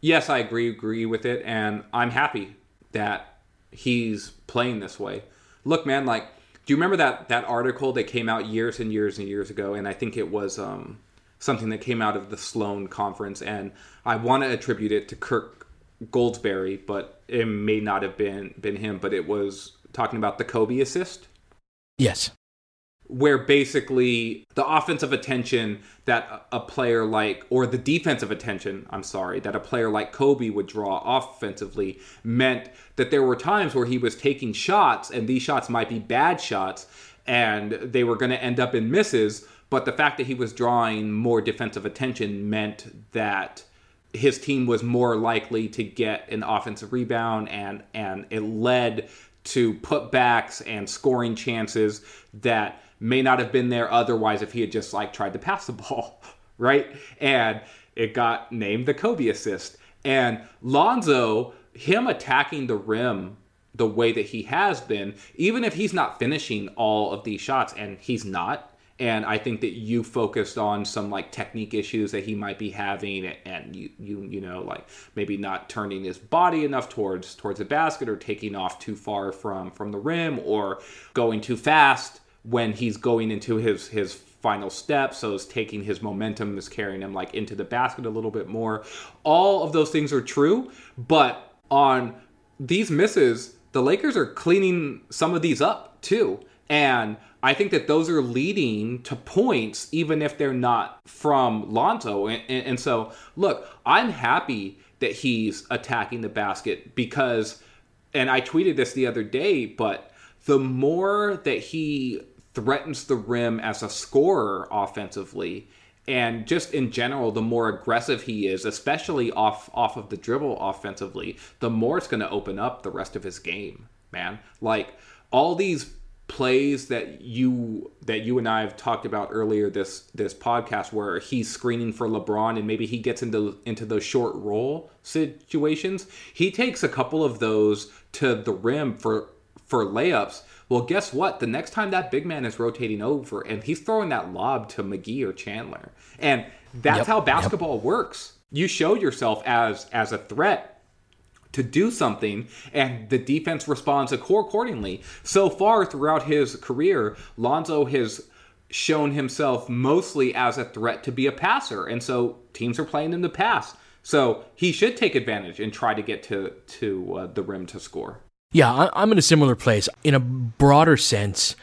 Yes, I agree agree with it, and I'm happy that he's playing this way. Look, man, like, do you remember that that article that came out years and years and years ago? And I think it was um, something that came out of the Sloan conference, and I want to attribute it to Kirk Goldsberry, but it may not have been been him. But it was talking about the Kobe assist Yes. Where basically the offensive attention that a player like, or the defensive attention, I'm sorry, that a player like Kobe would draw offensively meant that there were times where he was taking shots, and these shots might be bad shots, and they were going to end up in misses. But the fact that he was drawing more defensive attention meant that his team was more likely to get an offensive rebound and and it led to putbacks and scoring chances that may not have been there otherwise if he had just like tried to pass the ball *laughs* right? And it got named the Kobe assist. And Lonzo him attacking the rim the way that he has been even if he's not finishing all of these shots and he's not and I think that you focused on some like technique issues that he might be having, and you you you know like maybe not turning his body enough towards towards the basket, or taking off too far from from the rim, or going too fast when he's going into his his final step. So it's taking his momentum is carrying him like into the basket a little bit more. All of those things are true, but on these misses, the Lakers are cleaning some of these up too. And I think that those are leading to points, even if they're not from Lonzo. And, and, and so, look, I'm happy that he's attacking the basket because, and I tweeted this the other day, but the more that he threatens the rim as a scorer offensively, and just in general, the more aggressive he is, especially off off of the dribble offensively, the more it's going to open up the rest of his game, man. Like all these plays that you that you and I have talked about earlier this this podcast where he's screening for LeBron and maybe he gets into into those short roll situations. He takes a couple of those to the rim for for layups. Well, guess what? The next time that big man is rotating over and he's throwing that lob to McGee or Chandler. And that's Yep, how yep. basketball works. You show yourself as as a threat to do something and the defense responds accordingly. So far throughout his career, Lonzo has shown himself mostly as a threat to be a passer and so teams are playing him to pass. So he should take advantage and try to get to to uh, the rim to score. Yeah, I'm in a similar place. In a broader sense,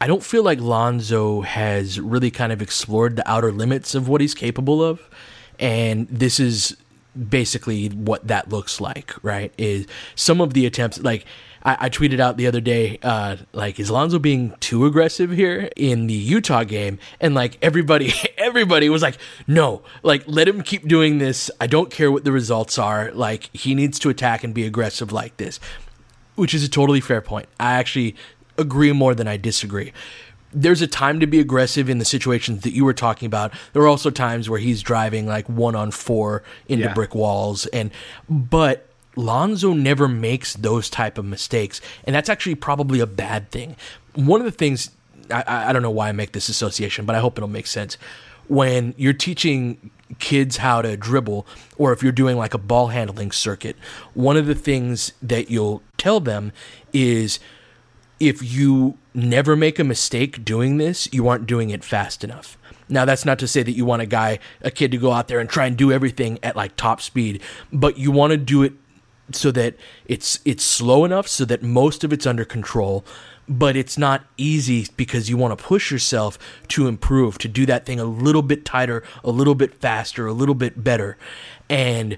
I don't feel like Lonzo has really kind of explored the outer limits of what he's capable of. And this is basically what that looks like, right? Is some of the attempts, like I, I tweeted out the other day, uh, like, is Lonzo being too aggressive here in the Utah game? And like everybody, *laughs* everybody was like, no, like, let him keep doing this. I don't care what the results are. Like, he needs to attack and be aggressive like this which is a totally fair point. I actually agree more than I disagree. There's a time to be aggressive in the situations that you were talking about. There are also times where he's driving like one on four into Yeah. brick walls and but Lonzo never makes those type of mistakes, and that's actually probably a bad thing. One of the things I, I I don't know why I make this association, but I hope it'll make sense. When you're teaching kids how to dribble or if you're doing like a ball handling circuit, one of the things that you'll tell them is if you never make a mistake doing this, you aren't doing it fast enough. Now, that's not to say that you want a guy, a kid to go out there and try and do everything at like top speed, but you want to do it so that it's it's slow enough so that most of it's under control but it's not easy because you want to push yourself to improve to do that thing a little bit tighter a little bit faster a little bit better and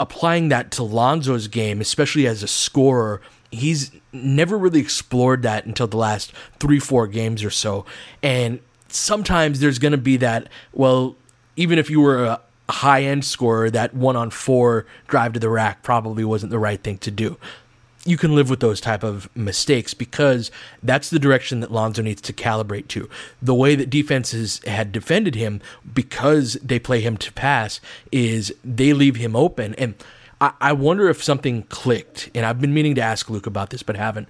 applying that to Lonzo's game especially as a scorer he's never really explored that until the last 3 4 games or so and sometimes there's going to be that well even if you were a high end scorer, that one on four drive to the rack probably wasn't the right thing to do. You can live with those type of mistakes because that's the direction that Lonzo needs to calibrate to. The way that defenses had defended him because they play him to pass is they leave him open. And I, I wonder if something clicked. And I've been meaning to ask Luke about this, but haven't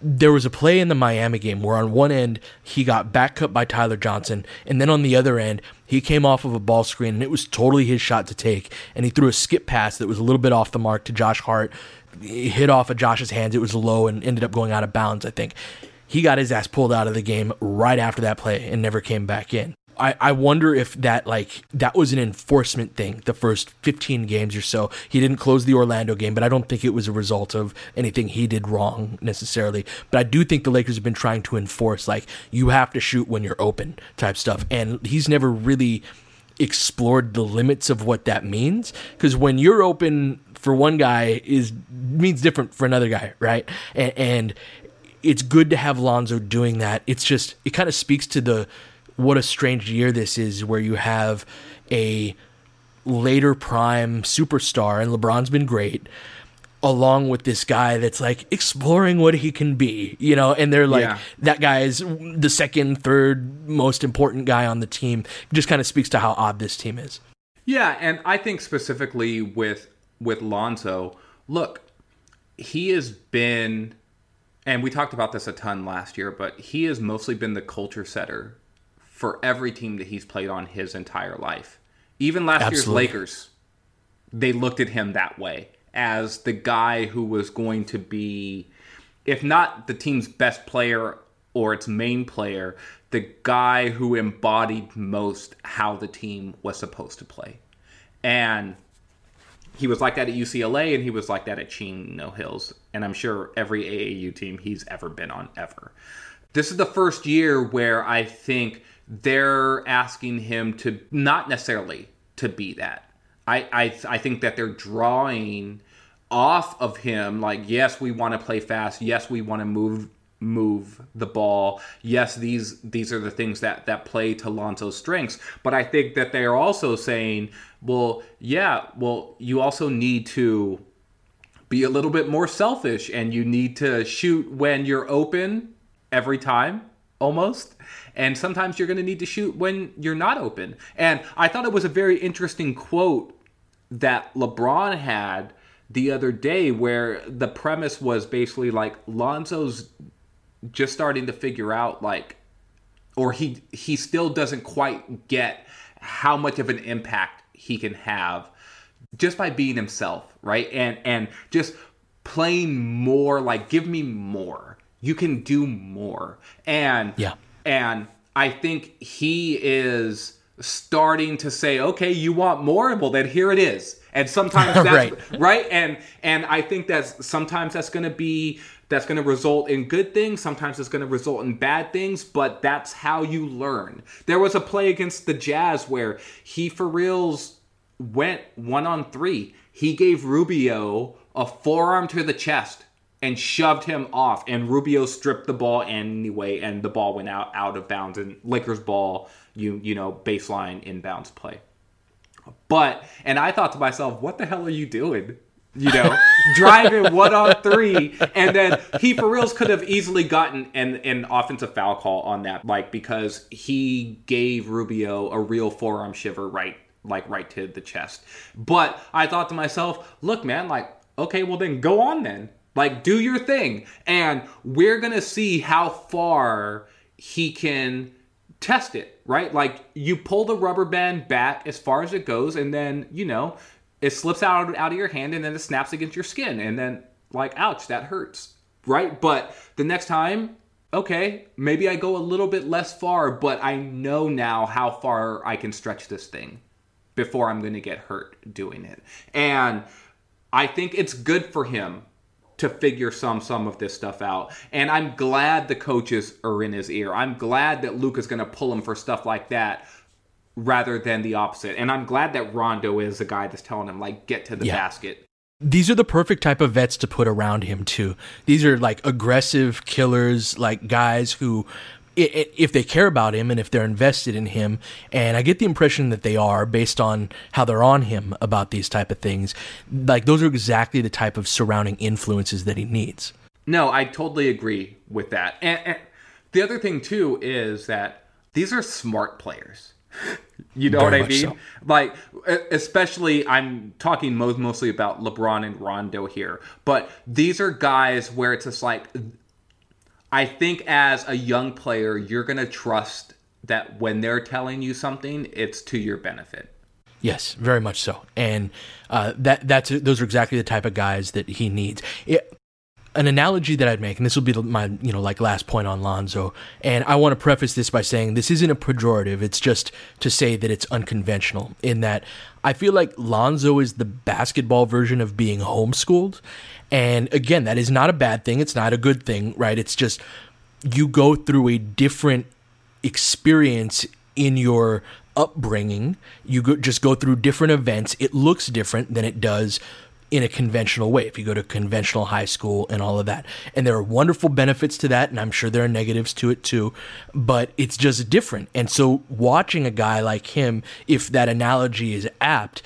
there was a play in the Miami game where on one end he got back cut by Tyler Johnson, and then on the other end he came off of a ball screen and it was totally his shot to take, and he threw a skip pass that was a little bit off the mark to Josh Hart, hit off of Josh's hands, it was low and ended up going out of bounds. I think he got his ass pulled out of the game right after that play and never came back in. I, I wonder if that like that was an enforcement thing the first 15 games or so he didn't close the orlando game but i don't think it was a result of anything he did wrong necessarily but i do think the lakers have been trying to enforce like you have to shoot when you're open type stuff and he's never really explored the limits of what that means. Because when you're open for one guy is means different for another guy right? And, and it's good to have lonzo doing that. It's just it kind of speaks to the what a strange year this is where you have a later prime superstar and LeBron's been great along with this guy that's like exploring what he can be, you know, and they're like yeah. that guy is the second, third most important guy on the team. just kind of speaks to how odd this team is. Yeah, and I think specifically with with Lonzo, look, he has been and we talked about this a ton last year, but he has mostly been the culture setter for every team that he's played on his entire life. Even last Absolutely. year's Lakers, they looked at him that way as the guy who was going to be, if not the team's best player or its main player, the guy who embodied most how the team was supposed to play. And he was like that at UCLA and he was like that at Chino Hills. And I'm sure every AAU team he's ever been on ever. This is the first year where I think they're asking him to not necessarily to be that. I I, I think that they're drawing off of him like yes we want to play fast. Yes we want to move move the ball. Yes these these are the things that that play to Lonzo's strengths. But I think that they are also saying well yeah well you also need to be a little bit more selfish and you need to shoot when you're open every time almost. And sometimes you're going to need to shoot when you're not open. And I thought it was a very interesting quote that LeBron had the other day where the premise was basically like Lonzo's just starting to figure out like or he he still doesn't quite get how much of an impact he can have just by being himself, right? And and just playing more like give me more. You can do more. And yeah and I think he is starting to say, okay, you want more? Well, then here it is. And sometimes *laughs* that's right. right. And and I think that's sometimes that's gonna be that's going to result in good things. Sometimes it's going to result in bad things, but that's how you learn. There was a play against the Jazz where he for reals went one on three. He gave Rubio a forearm to the chest and shoved him off. And Rubio stripped the ball anyway, and the ball went out out of bounds. And Lakers ball, you you know, baseline inbounds play. But and I thought to myself, what the hell are you doing? You know, driving *laughs* one on three, and then he for reals could have easily gotten an an offensive foul call on that, like because he gave Rubio a real forearm shiver right like right to the chest. But I thought to myself, look, man, like, okay, well then go on then. Like, do your thing. And we're going to see how far he can test it, right? Like you pull the rubber band back as far as it goes, and then you know it slips out out of your hand, and then it snaps against your skin, and then like, ouch, that hurts, right? But the next time, okay, maybe I go a little bit less far, but I know now how far I can stretch this thing before I'm going to get hurt doing it, and I think it's good for him to figure some some of this stuff out. And I'm glad the coaches are in his ear. I'm glad that Luke is going to pull him for stuff like that rather than the opposite. And I'm glad that Rondo is the guy that's telling him like get to the Yeah. basket. These are the perfect type of vets to put around him too. These are like aggressive killers, like guys who, if they care about him and if they're invested in him, and I get the impression that they are based on how they're on him about these type of things. Like those are exactly the type of surrounding influences that he needs. No, I totally agree with that. And, and the other thing too is that these are smart players. *laughs* You know Very what I mean? so. Like, especially, I'm talking mo- mostly about LeBron and Rondo here, but these are guys where it's just like, I think as a young player, you're going to trust that when they're telling you something, it's to your benefit. Yes, very much so, and uh, that that's those are exactly the type of guys that he needs. It, an analogy that I'd make, and this will be my you know like last point on Lonzo, and I want to preface this by saying this isn't a pejorative. It's just to say that it's unconventional in that I feel like Lonzo is the basketball version of being homeschooled, and again, that is not a bad thing. It's not a good thing, right? It's just you go through a different experience in your upbringing. You go, just go through different events. It looks different than it does in a conventional way if you go to conventional high school and all of that. And there are wonderful benefits to that, and I'm sure there are negatives to it too, but it's just different. And so watching a guy like him, if that analogy is apt,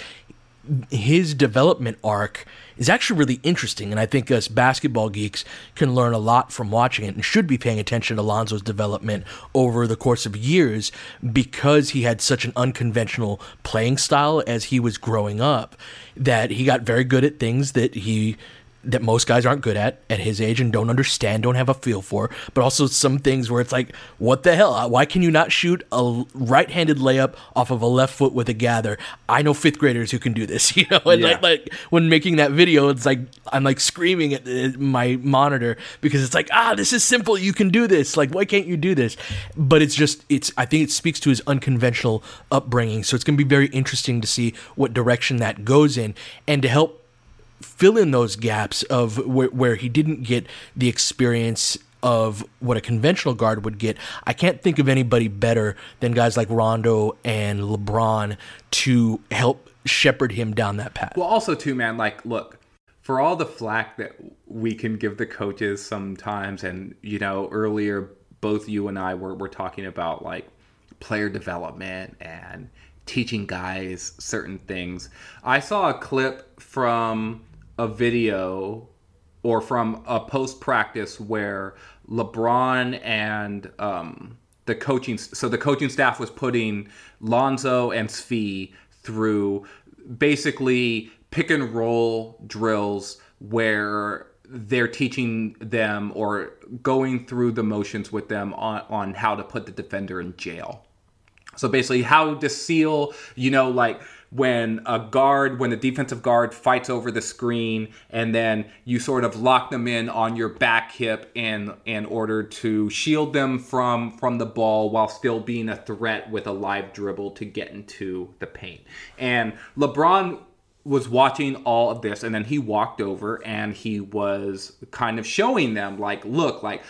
his development arc is actually really interesting, and I think us basketball geeks can learn a lot from watching it and should be paying attention to Lonzo's development over the course of years because he had such an unconventional playing style as he was growing up that he got very good at things that he that most guys aren't good at at his age and don't understand, don't have a feel for, but also some things where it's like, what the hell? Why can you not shoot a right-handed layup off of a left foot with a gather? I know fifth graders who can do this, *laughs* you know. And Yeah. like, like when making that video, it's like I'm like screaming at the, my monitor because it's like, ah, this is simple. You can do this. Like, why can't you do this? But it's just, it's. I think it speaks to his unconventional upbringing. So it's going to be very interesting to see what direction that goes in and to help fill in those gaps of where, where he didn't get the experience of what a conventional guard would get. I can't think of anybody better than guys like Rondo and LeBron to help shepherd him down that path. Well, also too, man. Like, look, for all the flack that we can give the coaches sometimes, and you know, earlier both you and I were were talking about like player development and teaching guys certain things. I saw a clip from a video or from a post practice where LeBron and um, the coaching so the coaching staff was putting Lonzo and Svi through basically pick and roll drills where they're teaching them or going through the motions with them on, on how to put the defender in jail. So basically, how to seal, you know, like when a guard, when the defensive guard fights over the screen, and then you sort of lock them in on your back hip in in order to shield them from from the ball while still being a threat with a live dribble to get into the paint. And LeBron was watching all of this and then he walked over and he was kind of showing them like look like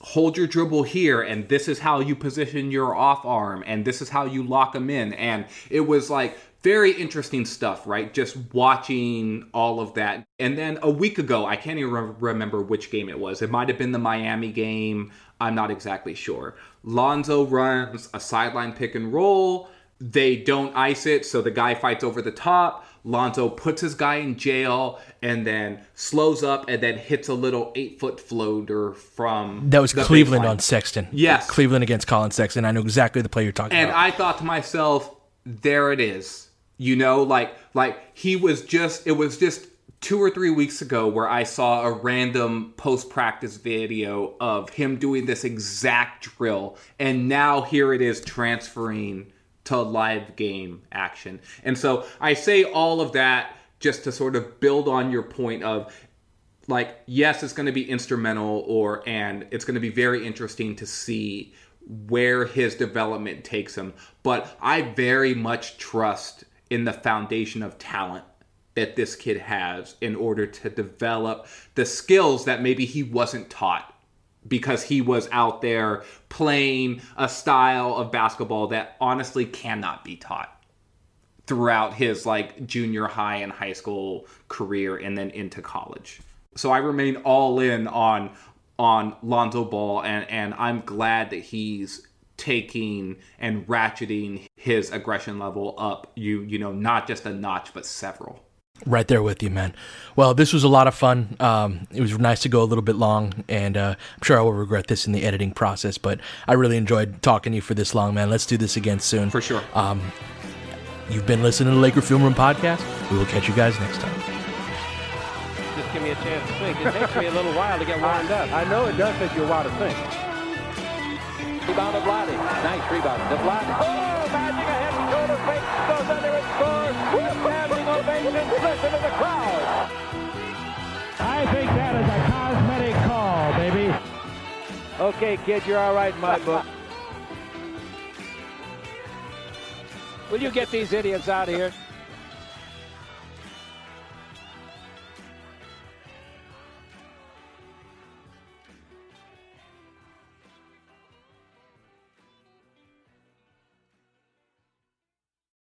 hold your dribble here and this is how you position your off arm and this is how you lock them in and it was like very interesting stuff right just watching all of that and then a week ago i can't even re- remember which game it was it might have been the miami game i'm not exactly sure lonzo runs a sideline pick and roll they don't ice it so the guy fights over the top Lonzo puts his guy in jail and then slows up and then hits a little eight foot floater from That was Cleveland on Sexton. Yes. Cleveland against Collin Sexton. I know exactly the play you're talking And about. And I thought to myself, there it is. You know, like like he was just it was just two or three weeks ago where I saw a random post practice video of him doing this exact drill, and now here it is transferring to live game action. And so I say all of that just to sort of build on your point of like yes it's going to be instrumental or and it's going to be very interesting to see where his development takes him but i very much trust in the foundation of talent that this kid has in order to develop the skills that maybe he wasn't taught because he was out there playing a style of basketball that honestly cannot be taught throughout his like junior high and high school career and then into college. So I remain all in on on Lonzo Ball and and I'm glad that he's taking and ratcheting his aggression level up you you know not just a notch but several Right there with you, man. Well, this was a lot of fun. Um, it was nice to go a little bit long, and uh, I'm sure I will regret this in the editing process, but I really enjoyed talking to you for this long, man. Let's do this again soon. for sure. Um, you've been listening to the Laker Film Room Podcast. We will catch you guys next time. Just give me a chance to think. It takes me a little while to get warmed up. I know it does take you a while to think. Rebound to Vladdy. Nice rebound to Vladdy. Oh, Magic a head and shoulder fake. Goes under and scores. Standing ovation. Listen to the crowd. I think that is a cosmetic call, baby. Okay, kid, you're all right in my book. Will you get these idiots out of here?